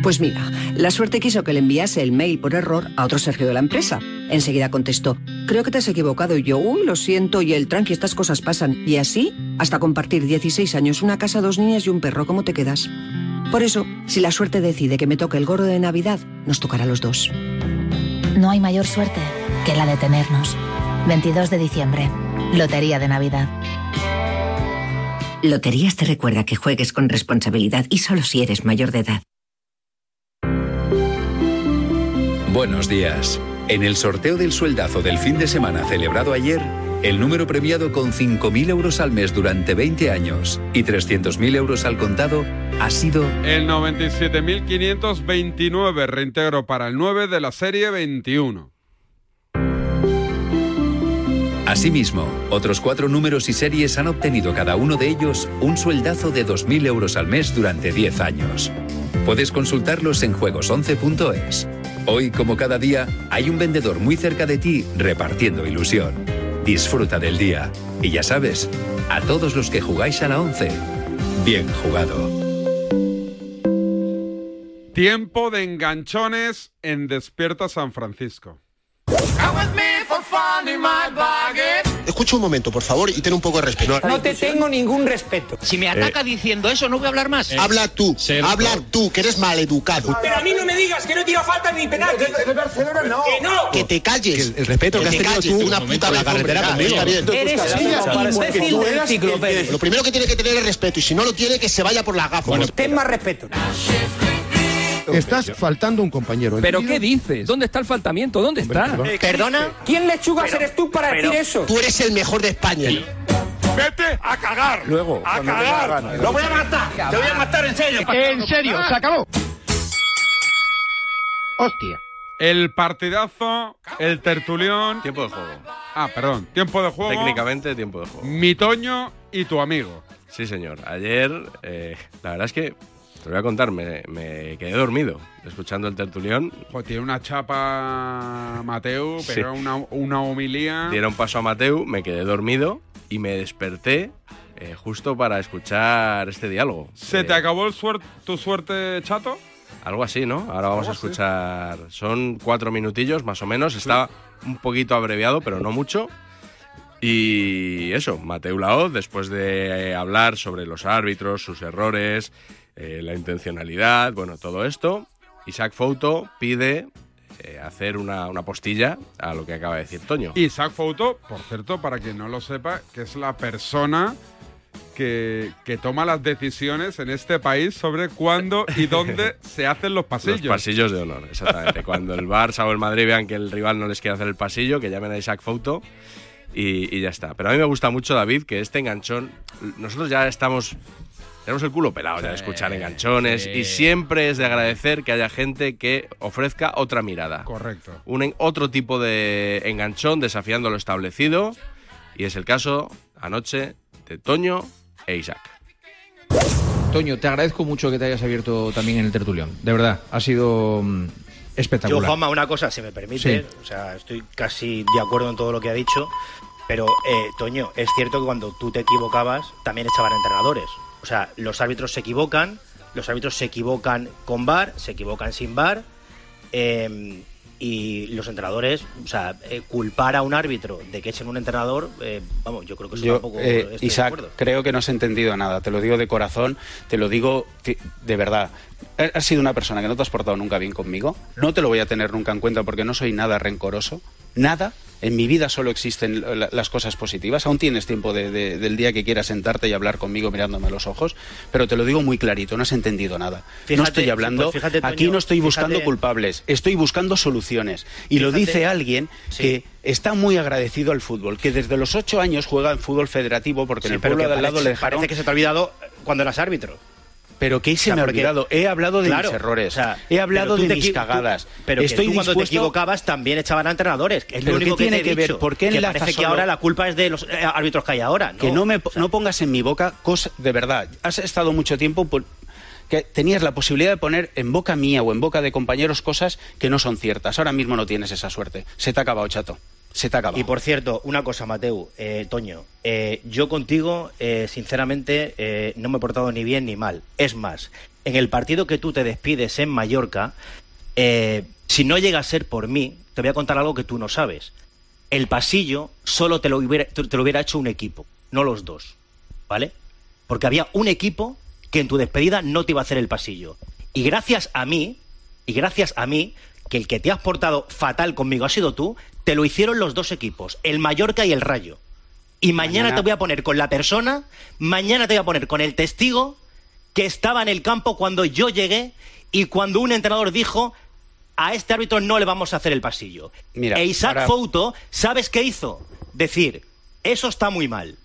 Pues mira, la suerte quiso que le enviase el mail por error a otro Sergio de la empresa. Enseguida contestó, creo que te has equivocado y yo, uy, lo siento y el tranqui, estas cosas pasan. Y así, hasta compartir 16 años, una casa, dos niñas y un perro, ¿cómo te quedas? Por eso, si la suerte decide que me toque el gordo de Navidad, nos tocará a los dos.
No hay mayor suerte que la de tenernos.
22 de diciembre. Lotería de Navidad.
Loterías te recuerda que juegues con responsabilidad y solo si eres mayor de edad.
Buenos días. En el sorteo del sueldazo del fin de semana celebrado ayer, el número premiado con 5.000 euros al mes durante 20 años y 300.000 euros al contado ha sido
El 97.529, reintegro para el 9 de la serie 21.
Asimismo, otros cuatro números y series han obtenido cada uno de ellos un sueldazo de 2.000 euros al mes durante 10 años. Puedes consultarlos en juegos11.es. Hoy, como cada día, hay un vendedor muy cerca de ti repartiendo ilusión. Disfruta del día. Y ya sabes, a todos los que jugáis a la 11, bien jugado.
Tiempo de enganchones en Despierta San Francisco.
Escucha un momento, por favor, y ten un poco de respeto.
No te tengo ningún respeto.
Si me
ataca
diciendo eso, no voy a hablar más. habla tú, habla tú, que eres maleducado.
Pero a mí no me digas que no tira falta ni. Barcelona no. Que no.
Que te calles. el respeto que, has tenido tú una puta la carretera conmigo. Está bien.
Eres un imbécil de enciclopedia.
Lo primero que tiene que tener es respeto, y si no lo tiene, que se vaya por las gafas.
Ten más respeto.
Estás faltando un compañero.
¿Pero qué dices? ¿Dónde está el faltamiento? ¿Dónde está?
¿Perdona? ¿Quién lechugas eres tú para decir eso?
Tú eres el mejor de España.
¡Vete a cagar!
Luego,
¡A cagar!
¡Lo voy a matar! ¡Te voy a matar en serio!
En serio, se acabó.
Hostia.
El partidazo, el tertulión.
Tiempo de juego.
Ah, perdón. Tiempo de juego.
Técnicamente, tiempo de juego.
Mi Toño y tu amigo.
Sí, señor. Ayer, eh, la verdad es que te lo voy a contar, me, me quedé dormido escuchando el tertulión.
Pues tiene una chapa Mateu, pero
Sí.
una, una homilía.
Dieron paso a Mateu, me quedé dormido y me desperté eh, justo para escuchar este diálogo.
¿Se
Eh,
te acabó el suer- tu suerte, chato?
Algo así, ¿no? Ahora vamos a
así.
escuchar. Son cuatro minutillos más o menos. Está un poquito abreviado, pero no mucho. Y eso, Mateu Laoz, después de eh, hablar sobre los árbitros, sus errores, eh, la intencionalidad, bueno, todo esto, Isaac Fouto pide eh, hacer una, una postilla a lo que acaba de decir Toño.
Isaac Fouto, por cierto, para quien no lo sepa, que es la persona que, que toma las decisiones en este país sobre cuándo y dónde se hacen los pasillos.
Los pasillos de honor, exactamente. Cuando el Barça o el Madrid vean que el rival no les quiere hacer el pasillo, que llamen a Isaac Fouto y, y ya está. Pero a mí me gusta mucho, David, que este enganchón, nosotros ya estamos, tenemos el culo pelado ya de escuchar enganchones
sí.
y siempre es de agradecer que haya gente que ofrezca otra mirada.
Correcto.
Un en- otro tipo de enganchón desafiando lo establecido y es el caso anoche de Toño e Isaac.
Toño, te agradezco mucho que te hayas abierto también en el tertulión. De verdad, ha sido mm,
Yo,
espectacular.
Juanma, una cosa, si me permite,
Sí.
o sea, estoy casi de acuerdo en todo lo que ha dicho, pero, eh, Toño, es cierto que cuando tú te equivocabas, también echaban entrenadores. O sea, los árbitros se equivocan, los árbitros se equivocan con VAR, se equivocan sin VAR, eh, y los entrenadores, o sea, eh, culpar a un árbitro de que echen un entrenador, eh, vamos, yo creo que eso
Yo,
tampoco
eh,
estoy de
Isaac,
acuerdo.
creo que no has entendido nada. Te lo digo de corazón, te lo digo de verdad. Ha- Has sido una persona que no te has portado nunca bien conmigo. No te lo voy a tener nunca en cuenta porque no soy nada rencoroso. Nada. En mi vida solo existen la- las cosas positivas. Aún tienes tiempo de- de- del día que quieras sentarte y hablar conmigo mirándome a los ojos. Pero te lo digo muy clarito, no has entendido nada. no estoy hablando.
pues fíjate, Toño,
aquí no estoy buscando
fíjate-
culpables. Estoy buscando soluciones. Y lo dice alguien que está muy agradecido al fútbol, que desde los ocho años juega en fútbol federativo porque en el pueblo de al lado le dejaron...
Parece que se te ha olvidado cuando eras árbitro.
Pero que se
O sea,
me ha olvidado. He hablado de
Claro,
mis errores.
o sea,
He hablado de mis cagadas.
Pero que
Estoy
tú cuando te equivocabas también echaban a entrenadores. Es lo
¿qué
único que
tiene que ver? ¿Por qué
que parece que ahora la culpa es de los eh, árbitros que hay ahora. ¿no?
Que no, me, no pongas en mi boca cosas de verdad. Has estado mucho tiempo por- que tenías la posibilidad de poner en boca mía o en boca de compañeros cosas que no son ciertas. Ahora mismo no tienes esa suerte. Se te ha acabado, chato. Se te ha acabado.
Y por cierto, una cosa, Mateu, eh, Toño, eh, yo contigo, eh, sinceramente, no me he portado ni bien ni mal. Es más, en el partido que tú te despides en Mallorca, si no llega a ser por mí, te voy a contar algo que tú no sabes. El pasillo solo te lo hubiera hecho un equipo, no los dos, ¿vale? Porque había un equipo que en tu despedida no te iba a hacer el pasillo. Y gracias a mí, y gracias a mí, que el que te has portado fatal conmigo ha sido tú, te lo hicieron los dos equipos, el Mallorca y el Rayo. Y mañana,
Mañana-
te voy a poner con la persona, mañana te voy a poner con el testigo que estaba en el campo cuando yo llegué y cuando un entrenador dijo a este árbitro no le vamos a hacer el pasillo.
Mira,
e Isaac
ahora-
Fouto, ¿sabes qué hizo? Decir, eso está muy mal.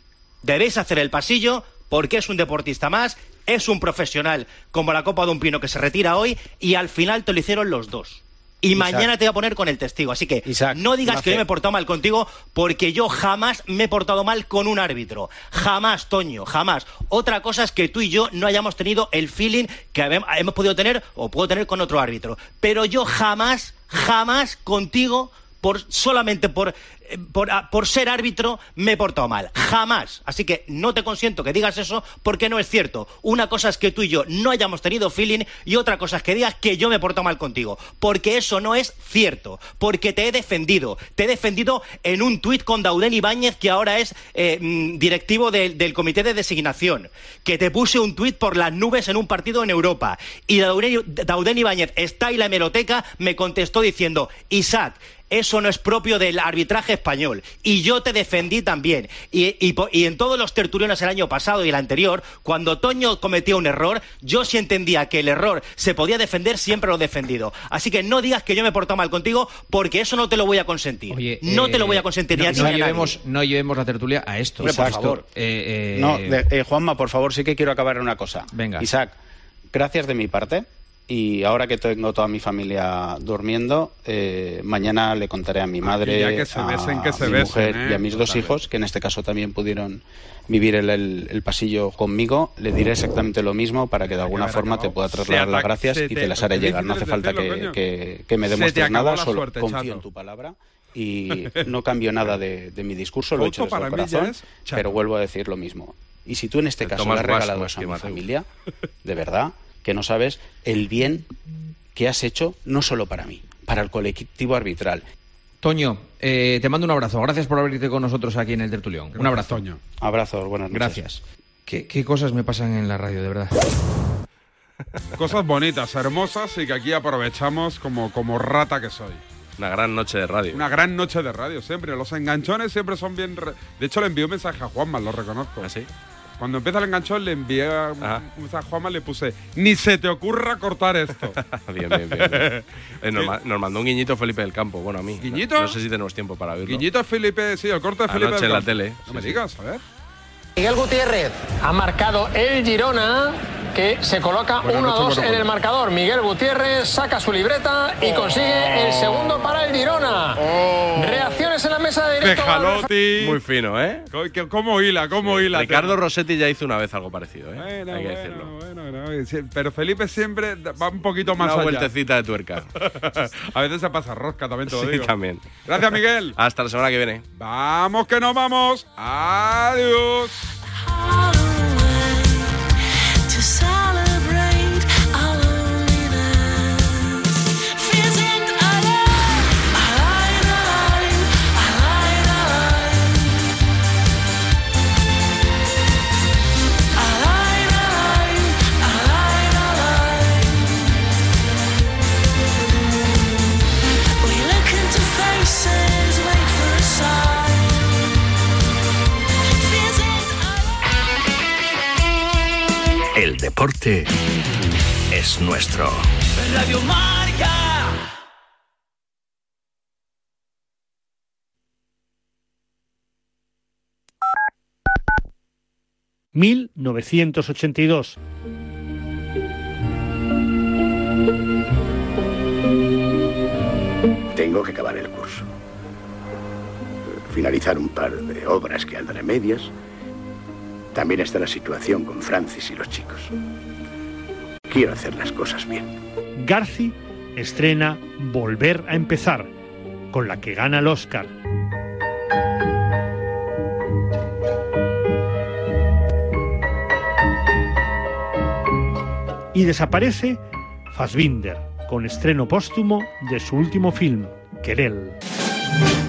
Debéis hacer el pasillo porque es un deportista más, es un profesional como la Copa de un Pino que se retira hoy y al final te lo hicieron los dos. Y
Isaac.
mañana te voy a poner con el testigo. Así que no digas que yo me he portado mal contigo porque yo jamás me he portado mal con un árbitro. Jamás, Toño, jamás. Otra cosa es que tú y yo no hayamos tenido el feeling que hemos podido tener o puedo tener con otro árbitro. Pero yo jamás, jamás contigo, por, solamente por, eh, por, ah, por ser árbitro, me he portado mal. Jamás. Así que no te consiento que digas eso porque no es cierto. Una cosa es que tú y yo no hayamos tenido feeling y otra cosa es que digas que yo me he portado mal contigo. Porque eso no es cierto. Porque te he defendido. Te he defendido en un tuit con Dauden Ibáñez, que ahora es eh, mm, directivo del- del comité de designación. Que te puse un tuit por las nubes en un partido en Europa. Y Dauden Ibáñez está en la hemeroteca, me contestó diciendo, Isaac, eso no es propio del arbitraje español. Y yo te defendí también. Y, y po- y en todos los tertulios el año pasado y el anterior, cuando Toño cometió un error, yo sí entendía que el error se podía defender, siempre lo he defendido. Así que no digas que yo me he portado mal contigo, porque eso no te lo voy a consentir. no te lo voy a consentir ni a
no,
ti
no
ni a nadie.
no llevemos la tertulia a esto.
Hombre, por
Esto,
favor.
eh, eh,
No, de- eh, Juanma, por favor, sí que quiero acabar en una cosa.
Venga.
Isaac, gracias de mi parte. Y ahora que tengo toda mi familia durmiendo, eh, mañana le contaré a mi madre,
ya que se
a
besen, que se
mi
besen,
mujer
¿eh?
y a mis dos hijos, que en este caso también pudieron vivir el, el- el pasillo conmigo. Le diré exactamente lo mismo para que de alguna forma te pueda trasladar las gracias y
te-
las haré llegar. No hace falta
decirlo,
que, que- que me demuestres nada, solo
suerte,
confío
chato.
en tu palabra. Y no cambio nada de, de mi discurso, lo he hecho desde el
para ya
corazón, pero vuelvo a decir lo mismo. Y si tú en este
El
caso le has regalado eso a mi familia, de verdad, que no sabes el bien que has hecho no solo para mí, para el colectivo arbitral.
Toño, eh, te mando un abrazo. Gracias por abrirte con nosotros aquí en el tertulión. un abrazo.
Toño.
Abrazos, buenas noches.
Gracias. ¿Qué, qué cosas me pasan en la radio, de verdad?
Cosas bonitas, hermosas y que aquí aprovechamos como, como rata que soy.
Una gran noche de radio.
Una gran noche de radio, siempre. Los enganchones siempre son bien... re- De hecho, le envié un mensaje a Juanma, lo reconozco.
¿Ah, sí?
Cuando empieza el enganchón, le envié mensaje a Juanma y le puse ni se te ocurra cortar esto.
bien, bien, bien. bien. Eh, nos, ma- nos mandó un guiñito Felipe del Campo, bueno, a mí.
¿Guiñito?
No, no sé si tenemos tiempo para verlo.
Guiñito Felipe, sí, el corte de Felipe.
Anoche
del
en la
Campo.
tele.
No me
sí.
digas, a ver.
Miguel Gutiérrez ha marcado el Girona que se coloca
Buenas
1 a 2
noches,
en
bueno,
el marcador. Miguel Gutiérrez saca su libreta y consigue el segundo para el Girona. Reacciones en la mesa de directo.
Pejalotti.
Muy fino, ¿eh?
¿Cómo hila? ¿Cómo hila?
Ricardo Rossetti ya hizo una vez algo parecido, ¿eh?
Bueno,
Hay que
bueno,
decirlo.
bueno, bueno, sí, Pero Felipe siempre va un poquito más
Una
allá.
vueltecita de tuerca.
a veces se pasa rosca, también te lo
Sí,
digo.
también.
Gracias, Miguel.
Hasta la semana que viene.
Vamos que nos vamos. Adiós.
To
deporte es nuestro.
Radio Marca.
...1982.
Tengo que acabar el curso. Finalizar un par de obras que andan a medias. También está la situación con Francis y los chicos. Quiero hacer las cosas bien.
Garci estrena Volver a empezar, con la que gana el Oscar. Y desaparece Fassbinder, con estreno póstumo de su último film, Querel.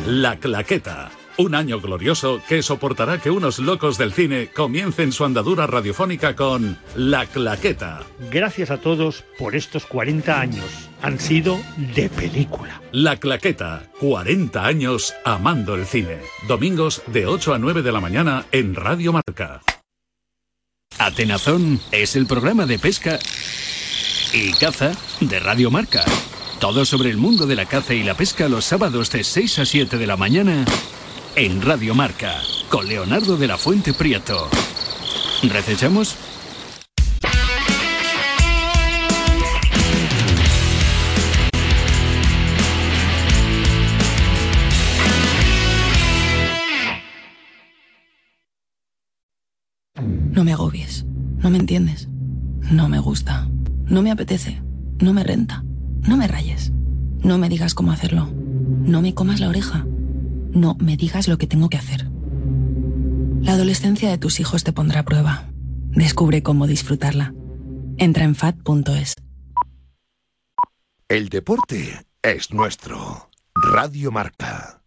La Claqueta. Un año glorioso que soportará que unos locos del cine comiencen su andadura radiofónica con La Claqueta.
Gracias a todos por estos 40 años. Han sido de película.
La Claqueta, 40 años amando el cine. Domingos de 8 a 9 de la mañana en Radio Marca.
Atenazón es el programa de pesca y caza de Radio Marca. Todo sobre el mundo de la caza y la pesca los sábados de 6 a 7 de la mañana en Radio Marca con Leonardo de la Fuente Prieto. ¿Recechamos?
No me agobies. No me entiendes. No me gusta. No me apetece. No me renta. No me rayes. No me digas cómo hacerlo. No me comas la oreja. No me digas lo que tengo que hacer. La adolescencia de tus hijos te pondrá a prueba. Descubre cómo disfrutarla. Entra en fat.es.
El deporte es nuestro. Radio Marca.